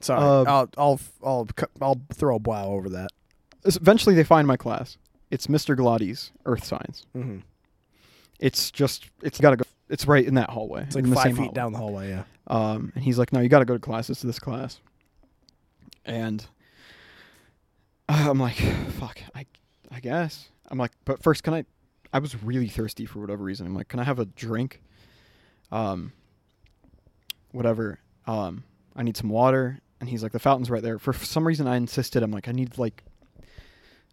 Sorry, Uh, I'll I'll I'll I'll throw a wow over that. Eventually, they find my class. It's Mr. Glotti's Earth Science. Mm-hmm. It's just, it's got to go. It's right in that hallway. It's like in the five same feet hallway. down the hallway. Yeah. Um, and he's like, "No, you got to go to class. It's this class." And uh, I'm like, "Fuck, I, I guess." I'm like, "But first, can I?" I was really thirsty for whatever reason. I'm like, "Can I have a drink?" Um, whatever. Um, I need some water. And he's like, "The fountain's right there." For some reason, I insisted. I'm like, "I need like,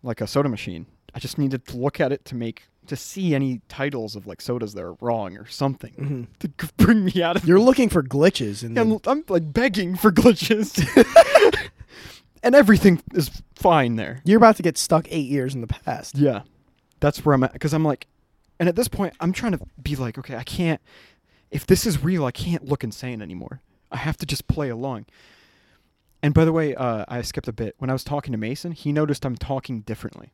like a soda machine." I just needed to look at it to make to see any titles of like sodas that are wrong or something hmm to g- bring me out of You're looking for glitches and I'm, I'm like begging for glitches. and everything is fine there. You're about to get stuck eight years in the past. Yeah. That's where I'm at. Because I'm like, and at this point, I'm trying to be like, okay, I can't, if this is real, I can't look insane anymore. I have to just play along. And by the way, uh, I skipped a bit. When I was talking to Mason, he noticed I'm talking differently.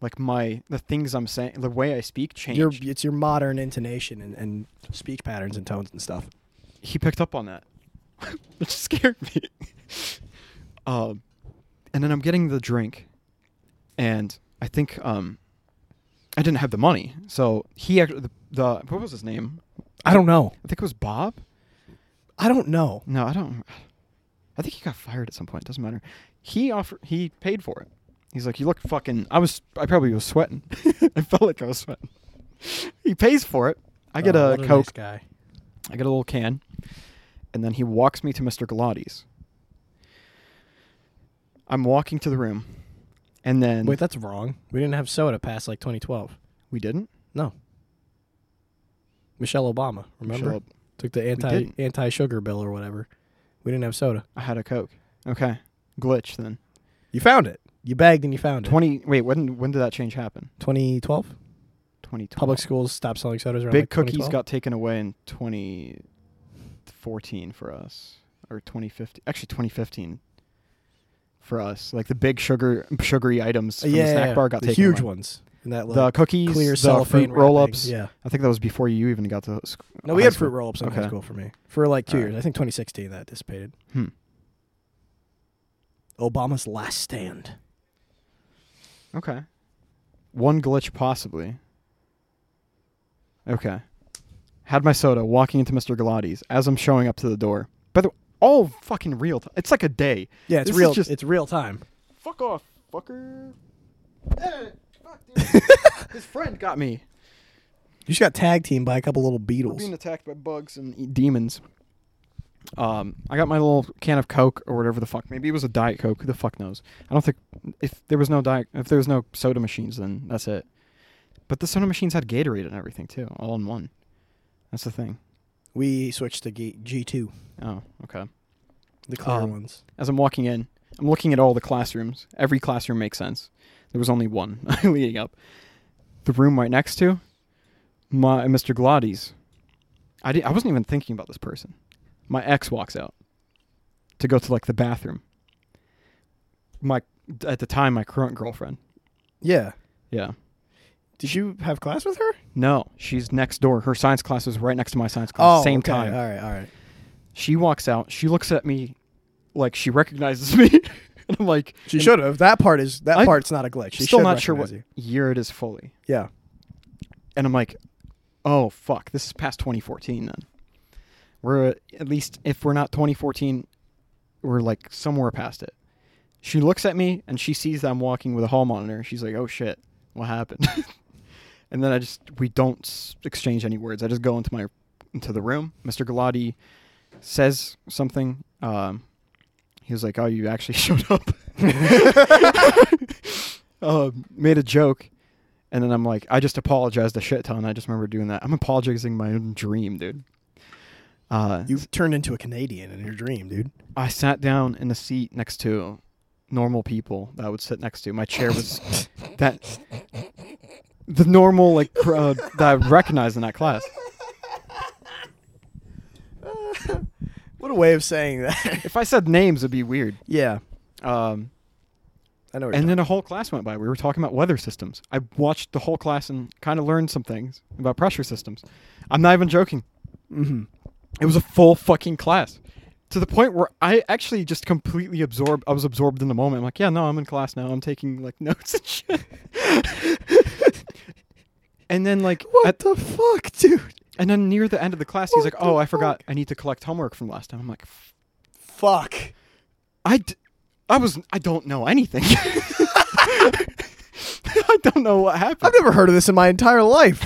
Like my, the things I'm saying, the way I speak changed. Your it's your modern intonation and, and speech patterns and tones and stuff. he picked up on that, which scared me. um, and then I'm getting the drink, and I think um, I didn't have the money, so he actually the, the what was his name? I don't know. I think it was Bob. I don't know. No, I don't. I think he got fired at some point. Doesn't matter. He offered. He paid for it. He's like, you look fucking. I was. I probably was sweating. I felt like I was sweating. He pays for it. I get Oh, a what nice coke. guy. I get a little can, and then he walks me to Mr. Galati's. I'm walking to the room, and then Wait, that's wrong. We didn't have soda past like 2012. we didn't. No. Michelle Obama, remember? Michelle- Took the anti didn't. anti sugar bill or whatever. We didn't have soda. I had a Coke. Okay, glitch then. You found it. You bagged and you found it. Twenty. Wait, when when did that change happen? 2012. Twenty twelve. Public schools stopped selling sodas around Big like cookies 2012. got taken away in 2014 for us, or 2015. Actually, 2015 for us. Like the big sugar, sugary items from yeah, the snack yeah, bar got the taken huge away. ones in that The cookies, clear the fruit roll ups. Yeah. I think that was before you even got to. Sc- No, we had school. fruit roll-ups in high Okay. school for me for like two Alright. years. I think 2016 that dissipated. Hmm. Obama's last stand. Okay. One glitch possibly. Okay. had my soda, walking into Mr. Galati's as I'm showing up to the door. By the, all fucking real. T- it's like a day. Yeah, it's This is real. just- it's real time. Fuck off, fucker. Eh, fuck, dude. His friend got me. You just got tag teamed by a couple little We're beetles. being attacked by bugs and demons. Um, I got my little can of Coke or whatever the fuck. Maybe it was a Diet Coke. Who the fuck knows? I don't think if there was no diet, if there was no soda machines, then that's it. But the soda machines had Gatorade and everything too, all in one. That's the thing. We switched to G two, Oh, okay. the clear Um, ones. As I'm walking in, I'm looking at all the classrooms. Every classroom makes sense. There was only one leading up. The room right next to my Mr. Glotty's. I di- I wasn't even thinking about this person. My ex walks out to go to like the bathroom. My at the time my current girlfriend. Yeah. Yeah. Did you have class with her? No, she's next door. Her science class was right next to my science class. Oh, same Oh, okay. time. All right, all right. She walks out. She looks at me like she recognizes me. and I'm like, She should have. That part is that I- part's not a glitch. She still not sure what recognize year it is fully. Yeah. And I'm like, oh fuck, this is past 2014 then. We're at least if we're not 2014, we're like somewhere past it. She looks at me and she sees that I'm walking with a hall monitor. She's like, oh shit, what happened? and then I just we don't exchange any words. I just go into my into the room. Mr. Galati says something. Um, he was like, "Oh, you actually showed up." uh, made a joke, and then I'm like, I just apologized a shit ton. I just remember doing that. I'm apologizing my own dream, dude. Uh, You've turned into a Canadian in your dream, dude. I sat down in the seat next to normal people that I would sit next to. My chair was that the normal like crowd that I recognize in that class. What a way of saying that. If I said names, it'd be weird. yeah. Um, I know. What and then a whole class went by. We were talking about weather systems. I watched the whole class and kind of learned some things about pressure systems. I'm not even joking. mm-hmm. It was a full fucking class. To the point where I actually just completely absorbed I was absorbed in the moment. I'm like, yeah, no, I'm in class now. I'm taking like notes and shit. And then like What at, the fuck, dude? and then near the end of the class he's What like, "Oh, I forgot. I need to collect homework from last time." I'm like, "F- Fuck. I, d- I was I don't know anything. I don't know what happened. I've never heard of this in my entire life.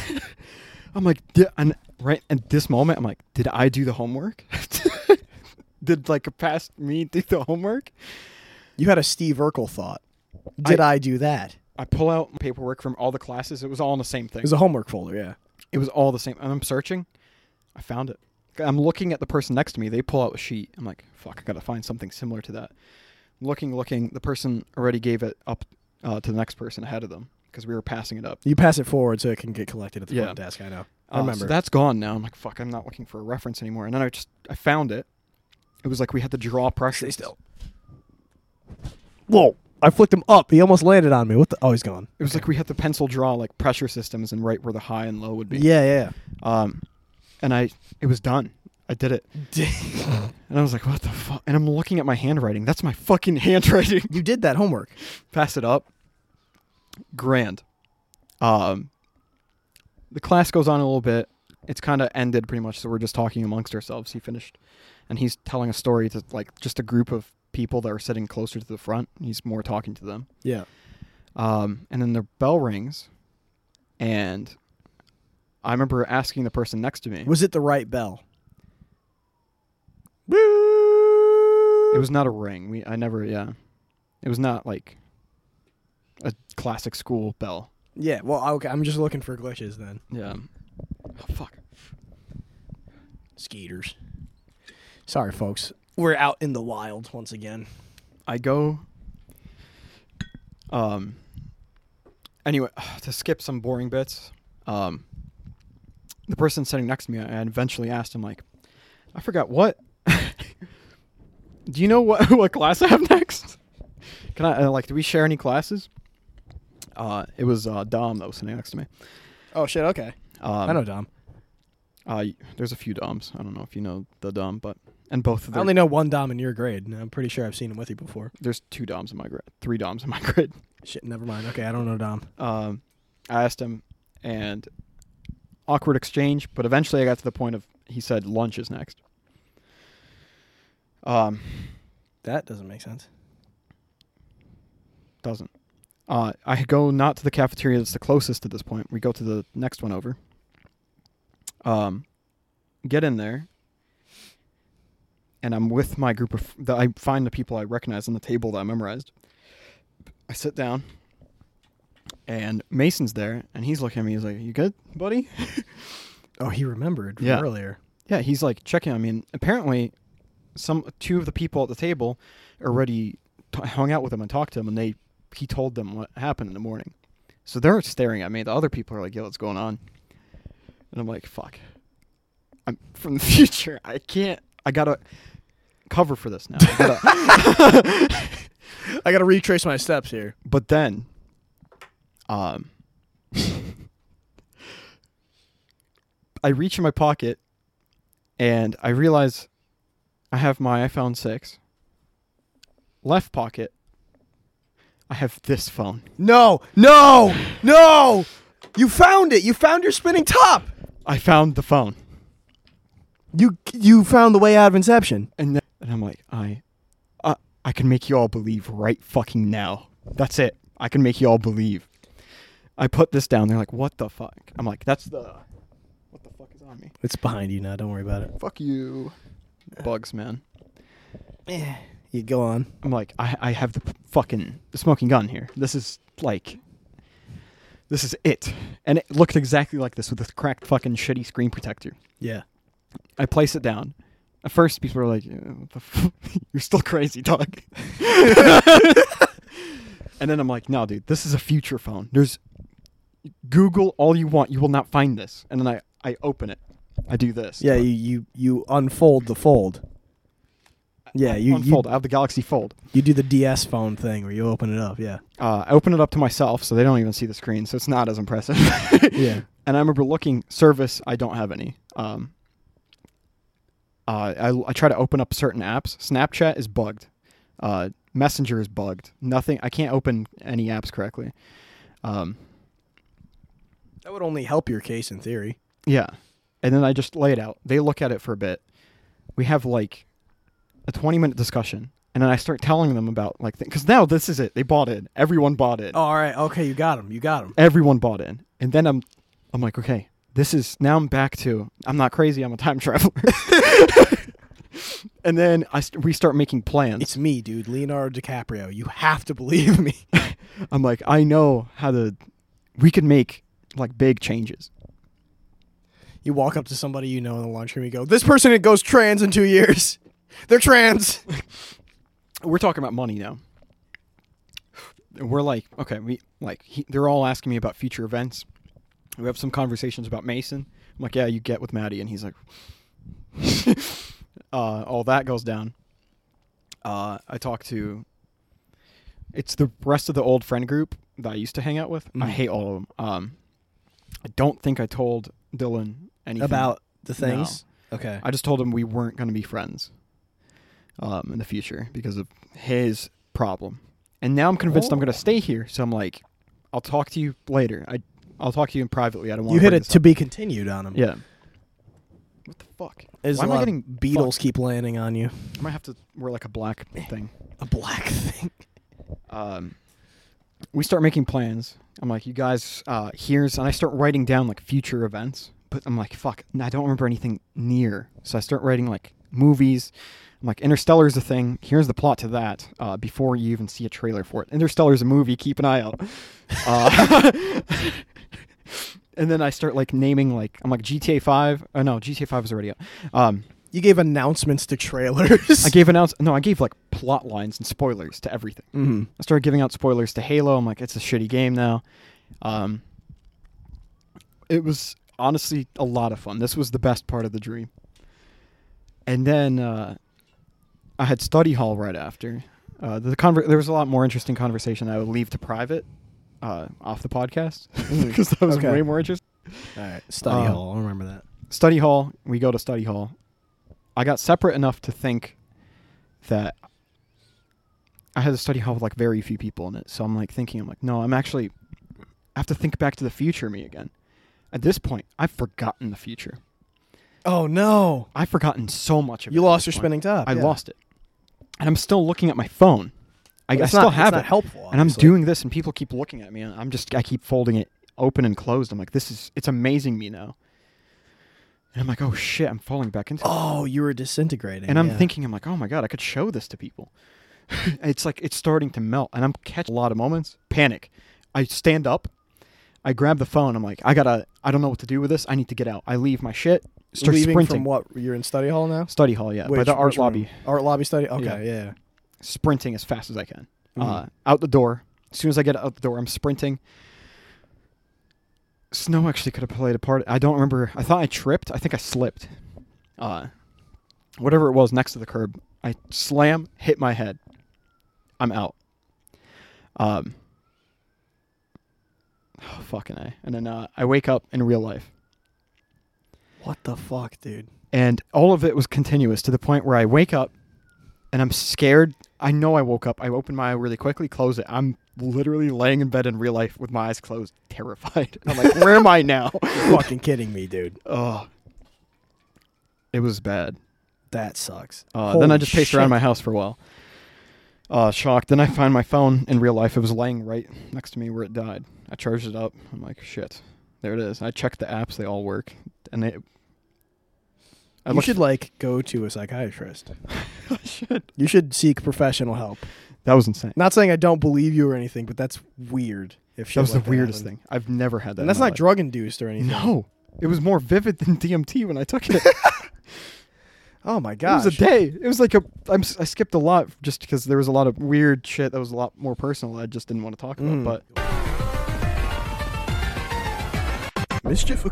I'm like, and right at this moment, I'm like, did I do the homework? did like a past me do the homework? You had a Steve Urkel thought. Did I, do that? I pull out paperwork from all the classes. It was all in the same thing. It was a homework folder, yeah. It was all the same. And I'm searching. I found it. I'm looking at the person next to me. They pull out a sheet. I'm like, fuck, I gotta find something similar to that. Looking, looking. The person already gave it up uh, to the next person ahead of them because we were passing it up. You pass it forward so it can get collected at the Yeah. front desk. I know. I Uh, remember. So that's gone now. I'm like, fuck, I'm not looking for a reference anymore. And then I just I found it. It was like we had to draw pressure. Stay still. Whoa! I flicked him up. He almost landed on me. What the? Oh, he's gone. It was like we had to pencil draw like pressure systems and right where the high and low would be. Yeah, yeah. Um, and I it was done. I did it. And I was like, what the fuck? And I'm looking at my handwriting. That's my fucking handwriting. you did that homework. Pass it up. Grand. Um, the class goes on a little bit. It's kind of ended pretty much, so we're just talking amongst ourselves. He finished, and he's telling a story to like just a group of people that are sitting closer to the front. He's more talking to them. Yeah. Um, and then the bell rings, and I remember asking the person next to me. Was it the right bell? It was not a ring. We I never yeah. It was not like a classic school bell. Yeah. Well, okay. I'm just looking for glitches then. Yeah. Oh, fuck. Skeeters. Sorry, folks. We're out in the wild once again. I go um anyway, to skip some boring bits, um the person sitting next to me, I eventually asked him like I forgot what Do you know what what class I have next? Can I uh, like do we share any classes? Uh it was uh Dom that was sitting next to me. Oh shit. Okay. Um, I know Dom. Uh, there's a few Doms. I don't know if you know the Dom, but and both of them. I only know one Dom in your grade. and I'm pretty sure I've seen him with you before. there's two Doms in my grade, three Doms in my grade. Shit. Never mind. Okay. I don't know Dom. Um, I asked him, and awkward exchange, but eventually I got to the point of he said lunch is next. Um, That doesn't make sense. doesn't. Uh, I go not to the cafeteria that's the closest at this point. We go to the next one over. Um, get in there, and I'm with my group of. The, I find the people I recognize on the table that I memorized. I sit down, and Mason's there, and he's looking at me. He's like, "You good, buddy?" Oh, he remembered from Yeah. earlier. Yeah, he's like checking on me. And apparently, some two of the people at the table already t- hung out with him and talked to him, and they he told them what happened in the morning. So they're staring at me. The other people are like, "Yo, what's going on?" And I'm like, "Fuck, I'm from the future. I can't. I gotta cover for this now." I gotta- I got to retrace my steps here. but then, um, I reach in my pocket, and I realize I have my iPhone six. Left pocket, I have this phone. No, no, no! You found it. You found your spinning top. I found the phone, You you found the way out of Inception. and then, and I'm like, I, I, I can make you all believe right fucking now. That's it. I can make you all believe. I put this down. They're like, what the fuck? I'm like, that's the, what the fuck is on me? It's behind you now. Don't worry about it. Fuck you, bugs, man. Yeah. You go on. I'm like, I, I have the fucking the smoking gun here. This is like, this is it. And it looked exactly like this with this cracked fucking shitty screen protector. Yeah. I place it down. At first, people were like, "Uh, what the f- "You're still crazy, dog." and then I'm like, "No, dude, this is a future phone. There's Google all you want, you will not find this." And then I I open it. I do this. Yeah. You you you unfold the fold. Yeah. You unfold. you I have the Galaxy Fold. you do the DS phone thing where you open it up. Yeah. Uh, I open it up to myself, so they don't even see the screen, so it's not as impressive. Yeah. And I remember looking service. I don't have any. Um, uh, I I try to open up certain apps. Snapchat is bugged. Uh, Messenger is bugged. Nothing. I can't open any apps correctly. Um, That would only help your case in theory. yeah, and then I just lay it out. They look at it for a bit. We have like a twenty minute discussion, and then I start telling them about like because now this is it. They bought in. Everyone bought in. Oh, all right. Okay. You got them. You got them. everyone bought in and then i'm i'm like okay this is now i'm back to i'm not crazy i'm a time traveler and then i st- we start making plans It's me, dude. Leonardo DiCaprio. You have to believe me. i'm like i know how to we could make like big changes You walk up to somebody you know in the lunchroom. You go, "This person it goes trans in two years. They're trans." we're talking about money now we're like okay we like he, they're all asking me about future events we have some conversations about mason i'm like yeah you get with maddie and he's like uh, all that goes down uh, i talk to it's the rest of the old friend group that i used to hang out with i Mhm. hate all of them um, i don't think i told dylan anything About the things. Okay. I just told him we weren't going to be friends um, in the future because of his problem. And now I'm convinced I'm going to stay here. So I'm like, I'll talk to you later. I, I'll talk to you in privately. I don't want You hit it to be continued on him. Yeah. What the fuck? There's Why am I getting of beetles keep landing on you. I might have to wear like a black thing. A black thing. Um, we start making plans. I'm like, you guys, uh, here's, and I start writing down like future events. But I'm like, fuck, I don't remember anything near. So I start writing like movies. I'm like, Interstellar is a thing. Here's the plot to that. Uh, before you even see a trailer for it, Interstellar is a movie. Keep an eye out. Uh, and then I start like naming like I'm like GTA Five. Oh no, GTA Five is already out. Um, You gave announcements to trailers. I gave announce no, I gave like plot lines and spoilers to everything. hmm I started giving out spoilers to Halo. I'm like, it's a shitty game now. Um, it was honestly a lot of fun. This was the best part of the dream. And then uh, I had study hall right after. Uh, the conver- there was a lot more interesting conversation I would leave to private uh, off the podcast because that was Okay. way more interesting. All right. Study Uh, hall. I'll remember that. Study hall. We go to study hall. I got separate enough to think that I had a study hall with like very few people in it. So I'm like thinking, I'm like, no, I'm actually I have to think back to the future me again. At this point, I've forgotten the future. Oh no! I've forgotten so much of it. You at lost this your point. spinning top. I yeah. lost it, and I'm still looking at my phone. I, I still not- have it, helpful, and I'm doing this, and people keep looking at me, and I'm just I keep folding it open and closed. I'm like, this is it's amazing me now. And I'm like, oh shit, I'm falling back into. Oh, you were disintegrating. And I'm yeah. thinking, I'm like, oh my god, I could show this to people. it's like it's starting to melt, and I'm catching a lot of moments. Panic. I stand up, I grab the phone. I'm like, I gotta. I don't know what to do with this. I need to get out. I leave my shit. Start leaving sprinting. from what? You're in study hall now. Study hall, yeah, by the art which lobby. Art lobby study. Okay, yeah. Sprinting as fast as I can. Mhm. Uh, out the door. As soon as I get out the door, I'm sprinting. Snow actually could have played a part. I don't remember. I thought I tripped. I think I slipped. Uh, whatever it was next to the curb, I slam, hit my head. I'm out. Um. Oh, fucking a. And then uh, I wake up in real life, What the fuck, dude? and all of it was continuous to the point where I wake up, and I'm scared. I know I woke up. I opened my eye really quickly, close it. I'm literally laying in bed in real life with my eyes closed, terrified. I'm like, where am I now? You're fucking kidding me, dude. Oh, it was bad. That sucks. Uh, then I just paced around my house for a while. Uh, shocked. Then I find my phone in real life. It was laying right next to me where it died. I charged it up. I'm like, shit, there it is. I checked the apps; they all work, and they. I you looked- should like go to a psychiatrist. I should. You should seek professional help. That was insane. Not saying I don't believe you or anything, but that's weird. If That was like the weirdest happened. thing. I've never had that. And that's not drug induced or anything. No, it was more vivid than DMT when I took it. Oh my god! It was a day. It was like a. I'm, s- I skipped a lot just because there was a lot of weird shit that was a lot more personal. I just didn't want to talk about. Mm. But Mischief or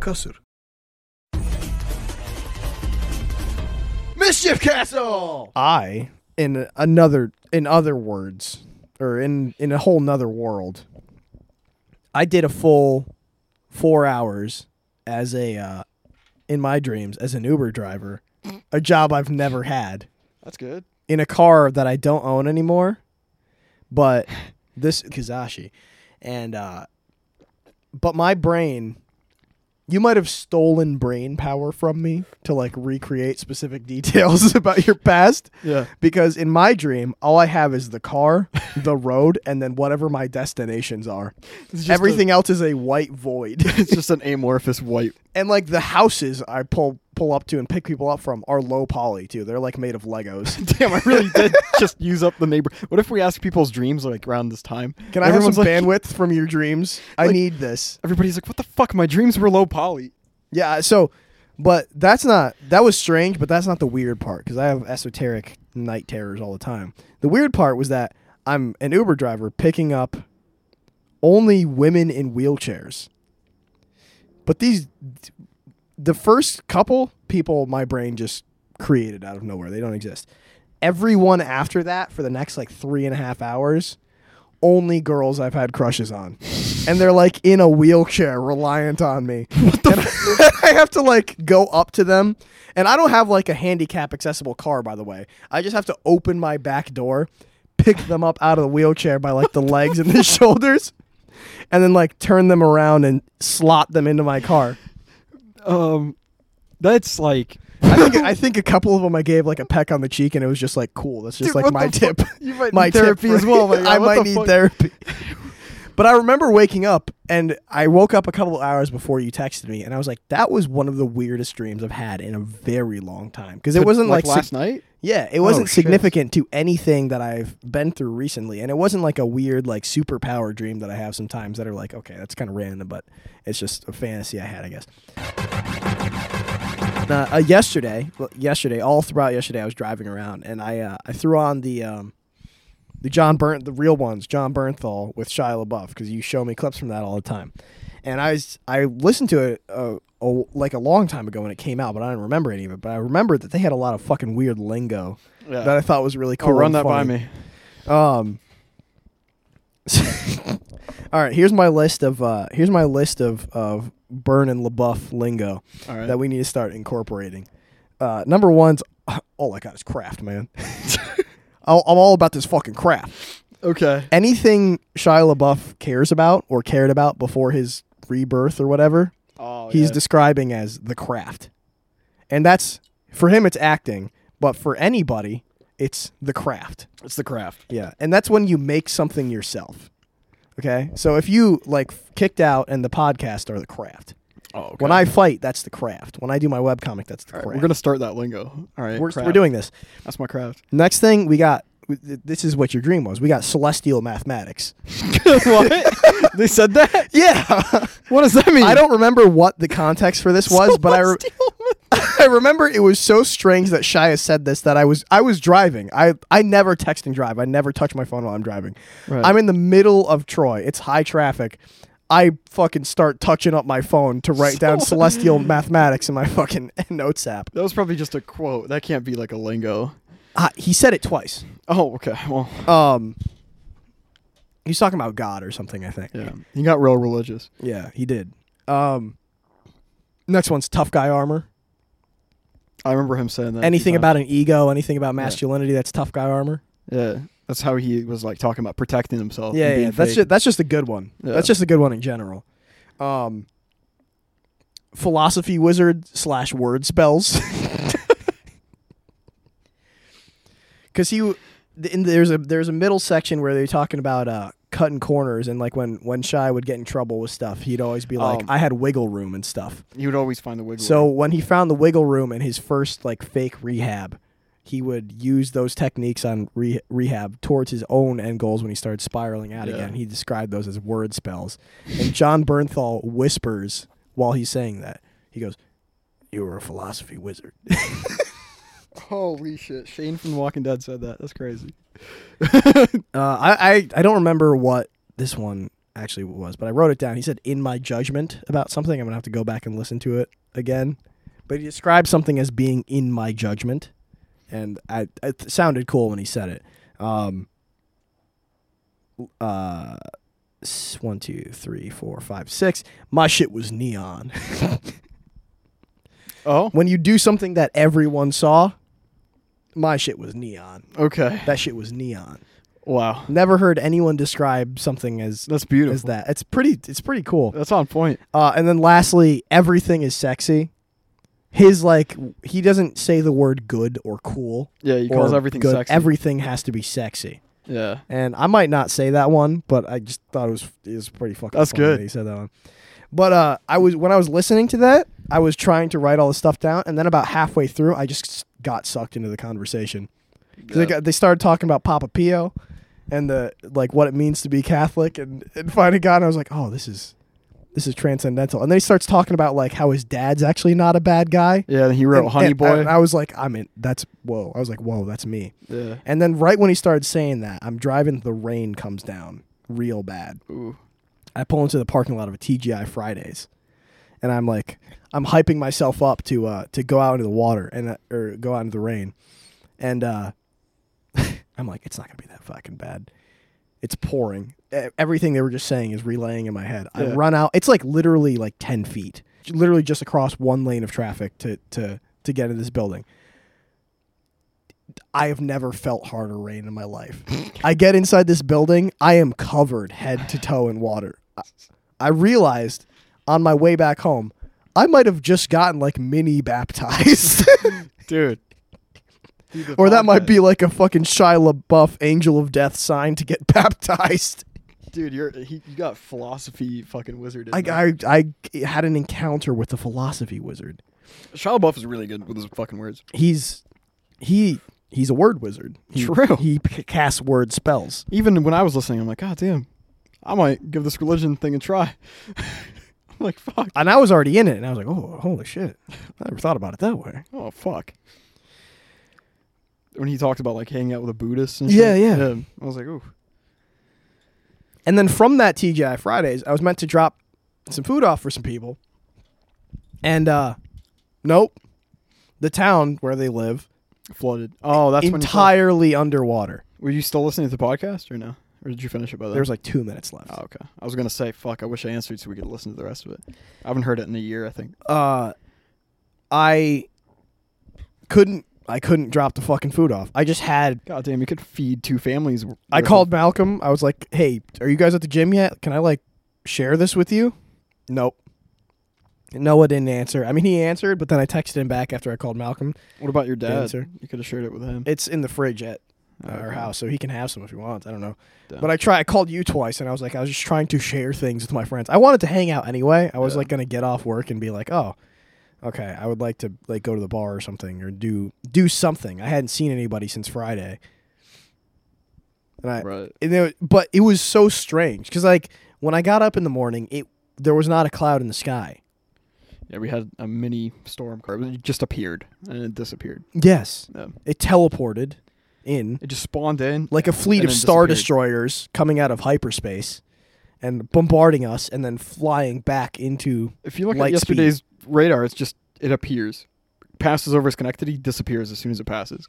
Mischief Castle! I, in another, in other words, or in, in a whole nother world, I did a full four hours as a, uh, in my dreams, as an Uber driver, a job I've never had. that's good. in a car that I don't own anymore, but this Kizashi, and uh, but my brain, you might have stolen brain power from me to like recreate specific details about your past. Yeah. Because in my dream, all I have is the car, the road, and then whatever my destinations are. Everything else is a white void. it's just an amorphous white. And like the houses I pull pull up to and pick people up from are low poly too. They're like made of Legos. Damn, I really did just use up the neighbor. What if we ask people's dreams like around this time? Can I have some Everyone's like- bandwidth from your dreams? I need this. Everybody's like, "What the fuck? My dreams were low poly." Yeah, so but that's not that was strange, but that's not the weird part because I have esoteric night terrors all the time. The weird part was that I'm an Uber driver picking up only women in wheelchairs. But these the first couple people my brain just created out of nowhere. They don't exist. Everyone after that for the next like three and a half hours, only girls I've had crushes on. And they're like in a wheelchair reliant on me. And I have to like go up to them. And I don't have like a handicap accessible car, by the way. I just have to open my back door, pick them up out of the wheelchair by like the legs and the shoulders, and then like turn them around and slot them into my car. Um, that's like I think I think a couple of them I gave like a peck on the cheek, and it was just like cool. That's just Dude, like my tip. fuck? You might my therapy for- as well. God. I might need fuck? therapy. But I remember waking up, and I woke up a couple hours before you texted me, and I was like, "That was one of the weirdest dreams I've had in a very long time." Because it wasn't like, sig- last night. yeah, it wasn't Oh, significant to anything that I've been through recently, and it wasn't like a weird like superpower dream that I have sometimes that are like, okay, that's kind of random, but it's just a fantasy I had, I guess. Uh, uh, yesterday, well, yesterday, all throughout yesterday, I was driving around and I uh, I threw on the um, the John Burnt the real ones, John Bernthal with Shia LaBeouf because you show me clips from that all the time, and I was, I listened to it uh, a, like a long time ago when it came out, but I don't remember any of it. But I remember that they had a lot of fucking weird lingo Yeah. that I thought was really cool. oh, run that by me. Um. all right, here's my list of uh, here's my list of of Burn and LaBeouf lingo right. that we need to start incorporating. Uh, number one's all I got is craft, man. I'm all about this fucking craft. okay. Anything Shia LaBeouf cares about or cared about before his rebirth or whatever, Oh, he's describing as the craft. And that's for him it's acting, but for anybody it's the craft. it's the craft. Yeah. And that's when you make something yourself. Okay? So if you like kicked out and the podcast are the craft. Oh, okay. When I fight, that's the craft. When I do my webcomic, that's the All right, craft. we're gonna start that lingo. All right, we're, craft. we're doing this. That's my craft. Next thing we got this is what your dream was. We got celestial mathematics. what? they said that? Yeah. What does that mean? I don't remember what the context for this was, but I re- I remember it was so strange that Shia said this that I was I was driving. I I never text and drive. I never touch my phone while I'm driving. Right. I'm in the middle of Troy. It's high traffic. I fucking start touching up my phone to write down celestial mathematics in my fucking notes app. That was probably just a quote. That can't be like a lingo. Uh, he said it twice. Oh, okay. Well, Um, he's talking about God or something. I think. yeah. He got real religious. Yeah, he did. Um, next one's tough guy armor. I remember him saying that. anything about an ego, anything about masculinity, that's tough guy armor. Yeah. That's how he was like talking about protecting himself. Yeah, yeah. That's fake. just, that's just a good one. Yeah. That's just a good one in general. Um, philosophy wizard slash word spells. Because he, in, there's a there's a middle section where they're talking about uh, cutting corners and like when when Shia would get in trouble with stuff, he'd always be like, Um, "I had wiggle room and stuff." He would always find the wiggle. Room. So room. when he found the wiggle room in his first like fake rehab, he would use those techniques on re- rehab towards his own end goals when he started spiraling out Yeah. again. He described those as word spells. And John Bernthal whispers while he's saying that. He goes, "You were a philosophy wizard." holy shit, Shane from Walking Dead said that. That's crazy. Uh, I, I I don't remember what this one actually was, but I wrote it down. He said, "In my judgment about something." I'm gonna have to go back and listen to it again. But he described something as being in my judgment, and I it sounded cool when he said it. Um. Uh, one, two, three, four, five, six. My shit was neon. Oh, when you do something that everyone saw, my shit was neon. okay. That shit was neon. Wow, Never heard anyone describe something as that's beautiful. as that. It's pretty. It's pretty cool. That's on point. Uh, and then lastly, everything is sexy. His like he doesn't say the word good or cool. Yeah, he calls everything good. sexy. Everything has to be sexy. yeah, And I might not say that one, but I just thought it was it was pretty fucking. That's funny good. that he said that one. But uh, I was when I was listening to that, I was trying to write all the stuff down, and then about halfway through, I just got sucked into the conversation. 'Cause They, got, they started talking about Papa Pio, and the like what it means to be Catholic, and and finding God, and I was like, oh, this is this is transcendental. And then he starts talking about like how his dad's actually not a bad guy. yeah. and He wrote and, Honey and- Boy. and I was like, I'm in. That's whoa. I was like, whoa, that's me. yeah. And then right when he started saying that, I'm driving. The rain comes down real bad. Ooh. I pull into the parking lot of a TGI Fridays, and I'm like, I'm hyping myself up to uh to go out into the water and uh, or go out into the rain, and uh, I'm like, it's not gonna be that fucking bad. It's pouring. Everything they were just saying is relaying in my head. I run out. It's like literally like ten feet, literally just across one lane of traffic to to to get into this building. I have never felt harder rain in my life. I get inside this building, I am covered head to toe in water. I, I realized on my way back home, I might have just gotten like mini baptized. Dude. Dude, or that might be like a fucking Shia LaBeouf angel of death sign to get baptized. Dude, you're he, you got philosophy fucking wizard. in I. I, I had an encounter with the philosophy wizard. Shia LaBeouf is really good with his fucking words. He's he he's a word wizard. He, True. He p- casts word spells. Even when I was listening, I'm like, God damn, I might give this religion thing a try. I'm like, fuck. And I was already in it, and I was like, "Oh, holy shit! I never thought about it that way." Oh fuck. When he talked about like hanging out with a Buddhist and Yeah, shit. yeah. I was like, ooh. And then from that TGI Fridays, I was meant to drop some food off for some people. And uh nope. The town where they live Flooded. Oh, that's when you entirely underwater. Were you still listening to the podcast or no? Or did you finish it by then? There was like 2 minutes left. Oh, okay. I was gonna say, fuck. I wish I answered so we could listen to the rest of it. I haven't heard it in a year. I think. Uh I couldn't I couldn't drop the fucking food off. I just had God damn, you could feed two families. I called Malcolm. I was like, "Hey, are you guys at the gym yet? Can I like share this with you?" Nope. Noah didn't answer. I mean, he answered, but then I texted him back after I called Malcolm. What about your dad? answer. You could have shared it with him. It's in the fridge at uh, our house, so he can have some if he wants. I don't know. Damn. But I try. I called you twice, and I was like, I was just trying to share things with my friends. I wanted to hang out anyway. I was Yeah. like gonna get off work and be like, oh, okay, I would like to like go to the bar or something or do do something. I hadn't seen anybody since Friday, and I. right. and it- but it was so strange because like when I got up in the morning, it there was not a cloud in the sky. Yeah, we had a mini storm car. It just appeared and it disappeared. Yes, Yeah. it teleported in It just spawned in. like a fleet of star destroyers coming out of hyperspace and bombarding us and then flying back into If you look at speed. Radar, it's just it appears, passes over Schenectady, disappears as soon as it passes.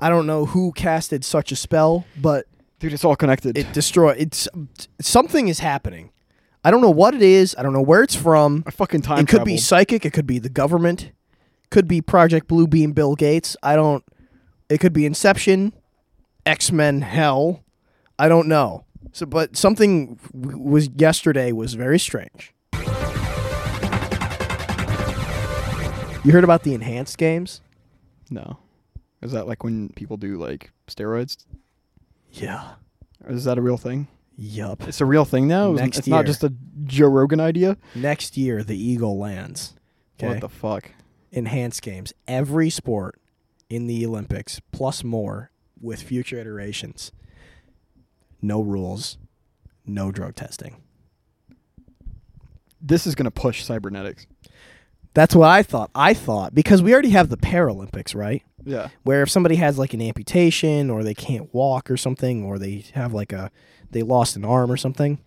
I don't know who casted such a spell, but Dude, it's all connected. it destroyed it's something is happening. I don't know what it is. I don't know where it's from. I fucking time it could be psychic, it could be the government, could be Project Blue Beam Bill Gates. I don't it could be Inception, X-Men Hell. I don't know. So but something w- was yesterday was very strange. You heard about the enhanced games? No, is that like when people do like steroids? Yeah. Or is that a real thing? Yup. It's a real thing now. It's- Next it's not just a Joe Rogan idea. Next year the Eagle lands. What the fuck? enhanced games. Every sport in the Olympics plus more with future iterations. No rules, no drug testing. This is gonna push cybernetics. That's what I thought. I thought because we already have the Paralympics, right? Yeah. Where if somebody has like an amputation or they can't walk or something or they have like a they lost an arm or something,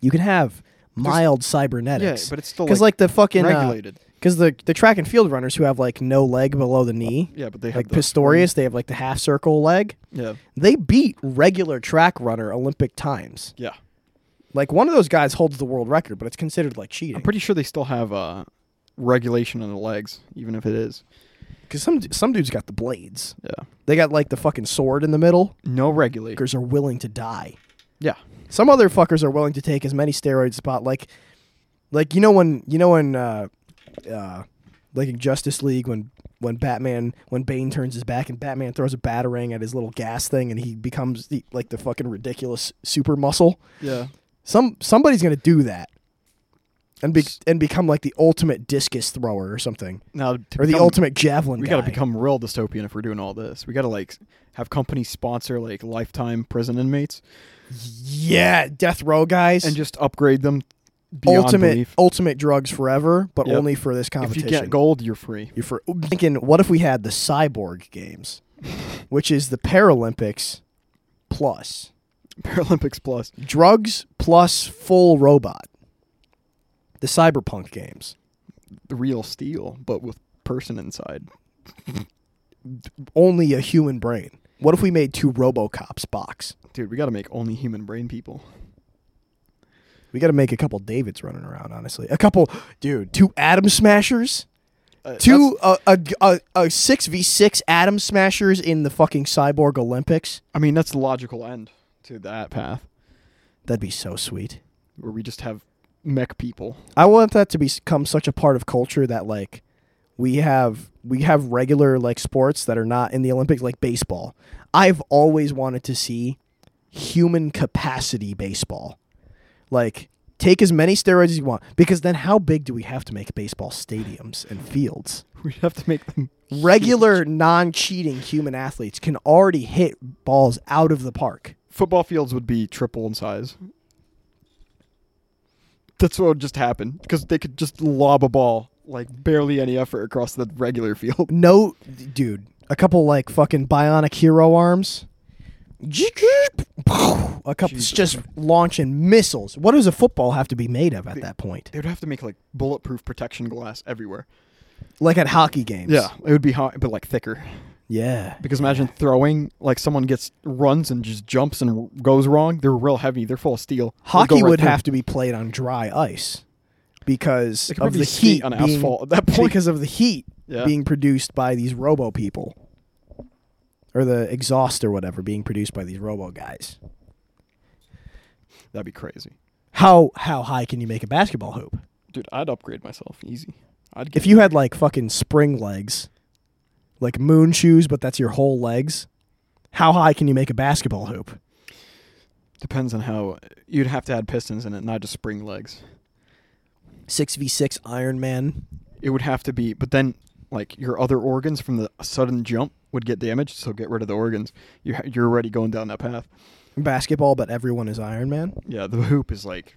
you can have mild Yeah, cybernetics. but it's still because like, like, the fucking regulated. because the the track and field runners who have like no leg below the knee, yeah, but they have like the- Pistorius, they have like the half circle leg. Yeah. They beat regular track runner Olympic times. Yeah. Like one of those guys holds the world record, but it's considered like cheating. I'm pretty sure they still have uh, regulation on the legs, even if it is. Because some some dudes got the blades. Yeah. They got like the fucking sword in the middle. No regulate. Fuckers are willing to die. Yeah. Some other fuckers are willing to take as many steroids as pot. Like, like you know when you know when uh, uh, like in Justice League when when Batman when Bane turns his back and Batman throws a batarang at his little gas thing and he becomes the, like the fucking ridiculous super muscle. Yeah. Some somebody's gonna do that, and be, and become like the ultimate discus thrower or something, Now, or the become- ultimate javelin. We got to become real dystopian if we're doing all this. We got to like have companies sponsor like lifetime prison inmates yeah, death row guys, and just upgrade them beyond ultimate belief. ultimate drugs forever, but Yep. only for this If competition. you get gold, you're free. You're for thinking, what if we had the cyborg games, which is the Paralympics plus Paralympics plus. drugs plus full robot, the cyberpunk games. The real steel, but with person inside. Only a human brain. What if we made two RoboCops box? Dude, we got to make only human brain people. We got to make a couple Davids running around. Honestly, a couple, dude. Two Atom Smashers. Uh, Two uh, a a a six v six Atom Smashers in the fucking Cyborg Olympics. I mean, that's the logical end to that path That'd be so sweet. where we just have mech people. I want that to become such a part of culture that like we have we have regular like sports that are not in the Olympics like baseball. I've always wanted to see human capacity baseball. Like take as many steroids as you want because then how big do we have to make baseball stadiums and fields? We have to make them Regular non-cheating human athletes can already hit balls out of the park. football fields would be triple in size. That's what would just happen because they could just lob a ball like barely any effort across the regular field. No, dude, a couple like fucking bionic hero arms. A couple Jesus just launching missiles. What does a football have to be made of at that point? They would have to make like bulletproof protection glass everywhere. Like at hockey games. Yeah, it would be hot, but like thicker. Yeah. Because imagine throwing like someone gets runs and just jumps and goes wrong. They're real heavy. They're full of steel. Hockey right would through. have to be played on dry ice because of the heat on being, asphalt at that point. because of the heat Yeah. being produced by these robo people. Or the exhaust or whatever being produced by these robo guys. That'd be crazy. How how high can you make a basketball hoop? Dude, I'd upgrade myself easy. I'd get If you had like fucking spring legs, like moon shoes, but that's your whole legs, how high can you make a basketball hoop? depends on how you'd have to add pistons in it, not just spring legs. Six v six Iron Man. It would have to be, but then like your other organs from the sudden jump would get damaged. So get rid of the organs. You you're already going down that path. Basketball, but everyone is Iron Man. Yeah, the hoop is like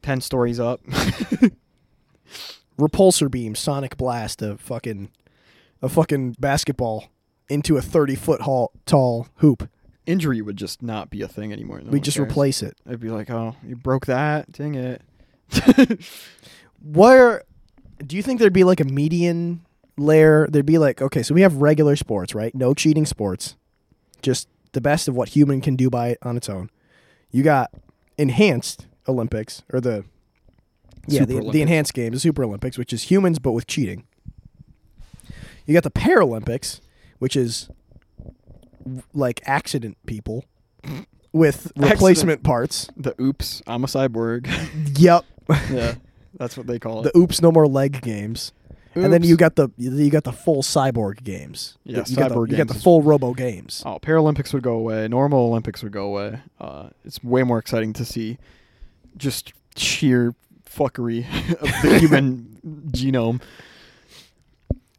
ten stories up. Repulsor beam, sonic blast, a fucking, a fucking basketball into a thirty foot hall, tall hoop. Injury would just not be a thing anymore. No we just cares. replace it. It'd be like, oh, you broke that. Dang it. Where do you think there'd be like a median layer? There'd be like okay, so we have regular sports, right? No cheating sports, just the best of what human can do by on its own. You got enhanced Olympics or the yeah the, the enhanced games, the Super Olympics, which is humans but with cheating. You got the Paralympics, which is like accident people with replacement parts. the oops, I'm a cyborg. Yep. yeah, that's what they call it. the oops no more leg games. And then Oops. you got the you got the full cyborg games. Yeah, you got the, cyborg you got the is- full Robo games. Oh, Paralympics would go away. Normal Olympics would go away. Uh, it's way more exciting to see just sheer fuckery of the human genome.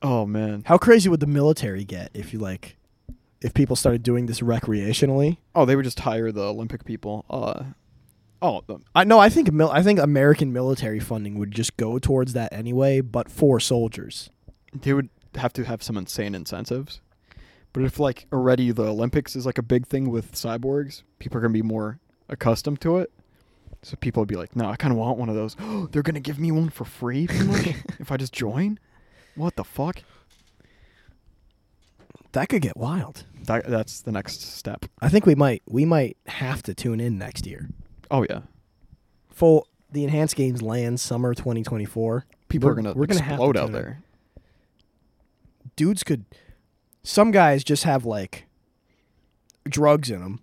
Oh man. How crazy would the military get if you like if people started doing this recreationally? Oh, they would just hire the Olympic people. Uh, oh, the, I no, I think mil- I think American military funding would just go towards that anyway, but for soldiers. they would have to have some insane incentives. But if like already the Olympics is like a big thing with cyborgs, people are gonna be more accustomed to it. So people would be like, "No, I kind of want one of those." They're gonna give me one for free, if I just join. What the fuck? That could get wild. That, that's the next step. I think we might we might have to tune in next year. Oh yeah, Full the enhanced games land summer 2024. people We're- are gonna we're gonna have to explode out tune in. there. dudes could some guys just have like drugs in them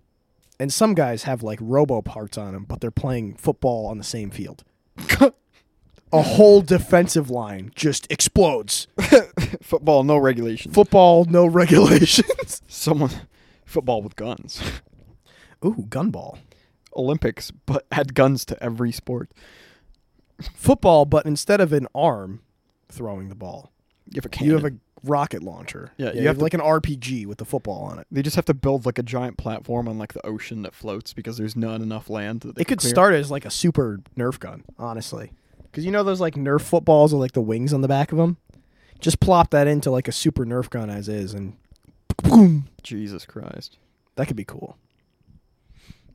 and some guys have like robo parts on them but they're playing football on the same field a whole defensive line just explodes football, no regulations. football no regulations Someone, football with guns. ooh gunball Olympics, but add guns to every sport. football but instead of an arm throwing the ball You have a cannon. you have a rocket launcher Yeah, you, you have have to- like an rpg with the football on it They just have to build like a giant platform on like the ocean that floats because there's not enough land. That they It could clear. start as like a super Nerf gun, honestly. Because you know those like Nerf footballs with like the wings on the back of them? Just plop that into like a super Nerf gun as is, and boom. Jesus Christ, That could be cool.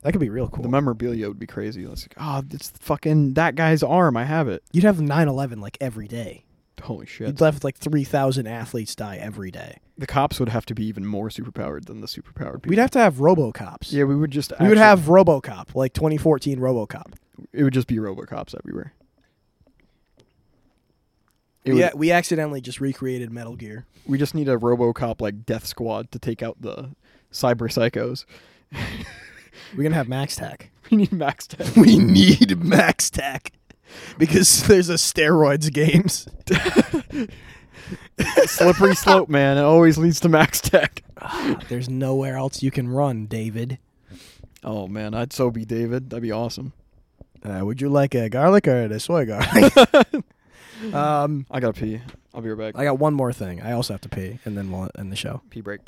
That could be real cool. the memorabilia would be crazy. It's like, oh, it's fucking that guy's arm. I have it. You'd have 9/11 like every day. Holy shit. You'd have like 3,000 athletes die every day. the cops would have to be even more superpowered than the superpowered people. We'd have to have RoboCops. yeah, we would just. we would actually- have RoboCop, like 2014 RoboCop. It would just be RoboCops everywhere. It Yeah, would- we accidentally just recreated Metal Gear. we just need a RoboCop like Death Squad to take out the cyber psychos. We're gonna have MaxTac. We need Max Tech. We need MaxTac because there's a steroids games. Slippery slope, man. It always leads to Max Tech. There's nowhere else you can run, David. Oh man, I'd so be David. That'd be awesome. Uh, would you like a garlic or the soy garlic? um, I gotta pee. I'll be right back. I got one more thing. I also have to pee, and then we'll end the show. pee break.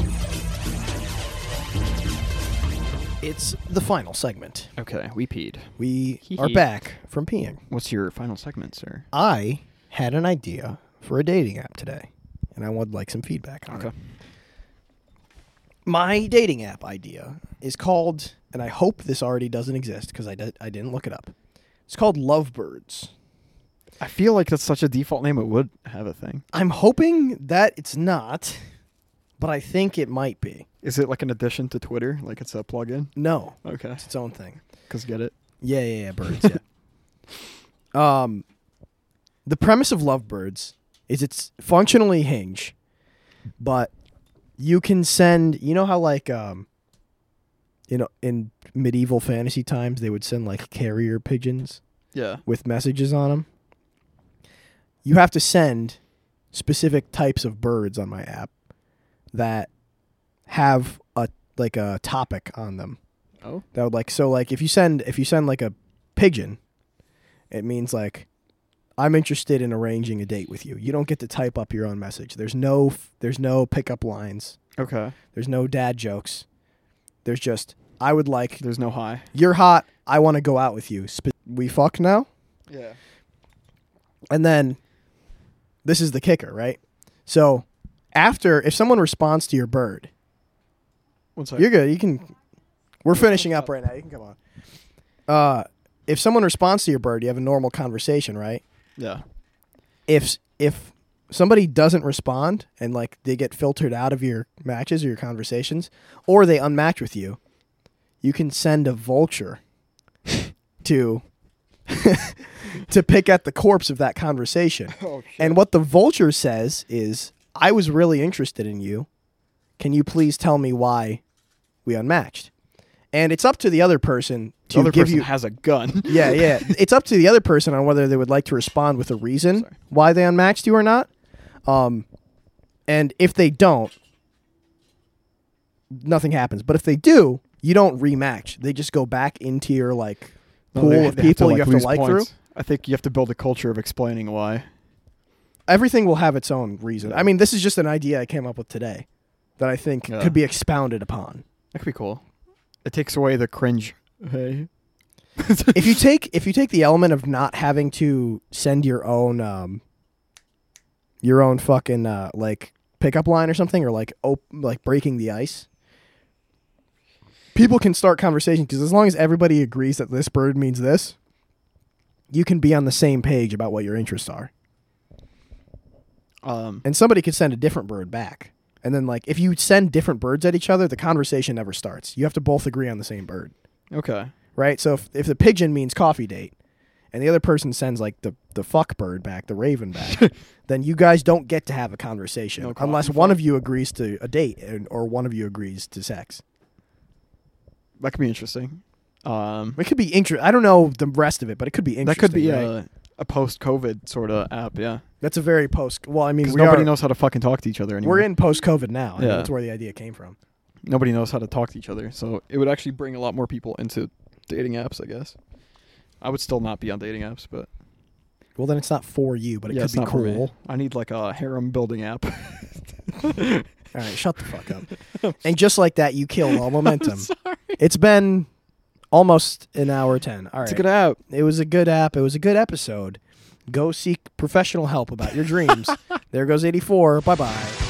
It's the final segment. Okay, we peed. We Hee are hee. back from peeing. What's your final segment, sir? I had an idea for a dating app today, and I would like some feedback on it. Okay. My dating app idea is called, and I hope this already doesn't exist because I, did, I didn't look it up. It's called Lovebirds. I feel like that's such a default name. It would have a thing. I'm hoping that it's not, but I think it might be. Is it like an addition to Twitter? Like it's a plugin? No, Okay. it's its own thing. Cause get it. Yeah, yeah, yeah, birds. yeah. Um, the premise of Lovebirds is it's functionally Hinge, but you can send. You know how like um, you know, in medieval fantasy times they would send like carrier pigeons Yeah. with messages on them. You have to send specific types of birds on my app that have a like a topic on them. Oh. That would like so like if you send if you send like a pigeon, it means like I'm interested in arranging a date with you. You don't get to type up your own message. There's no f- there's no pickup lines. Okay. There's no dad jokes. There's just I would like There's no high. you're hot. I want to go out with you. We fuck now. Yeah. And then this is the kicker, right? So after if someone responds to your bird, One second. you're good. You can We're finishing up right now. You can come on. Uh if someone responds to your bird, you have a normal conversation, right? yeah. If if somebody doesn't respond and like they get filtered out of your matches or your conversations or they unmatch with you, you can send a vulture to to pick at the corpse of that conversation. Oh And what the vulture says is, I was really interested in you. Can you please tell me why we unmatched? And it's up to the other person to the other give person you. has a gun. yeah, yeah. It's up to the other person on whether they would like to respond with a reason Sorry. why they unmatched you or not. Um, and if they don't, nothing happens. But if they do, you don't rematch. They just go back into your like pool they- of they people you like, have to like points. through. I think you have to build a culture of explaining why. Everything will have its own reason. I mean, this is just an idea I came up with today that I think Yeah. could be expounded upon. That could be cool. It takes away the cringe. Hey. if you take if you take the element of not having to send your own um your own fucking uh like pickup line or something or like op- like breaking the ice people can start conversation because as long as everybody agrees that this bird means this you can be on the same page about what your interests are Um. and somebody could send a different bird back and then like if you send different birds at each other the conversation never starts you have to both agree on the same bird Okay. right? So if, if the pigeon means coffee date, and the other person sends like the the fuck bird back, the raven back, then you guys don't get to have a conversation No unless one of you agrees to a date and, or one of you agrees to sex. That could be interesting. Um. It could be interesting. I don't know the rest of it, but it could be interesting. That could be right? a a post-COVID sort of app. Yeah. That's a very post. Well, I mean, we nobody are- knows how to fucking talk to each other anymore. We're in post COVID now. Yeah. that's where the idea came from. Nobody knows how to talk to each other, so it would actually bring a lot more people into dating apps. I guess. I would still not be on dating apps, but Well, then it's not for you, but it yeah, could be not for me. cool. I need like a harem building app. All right, shut the fuck up. and just like that, you killed all momentum. sorry. It's been almost an hour ten. All right. It's a good app. It was a good app. It was a good episode. Go seek professional help about your dreams. there goes 84. Bye bye.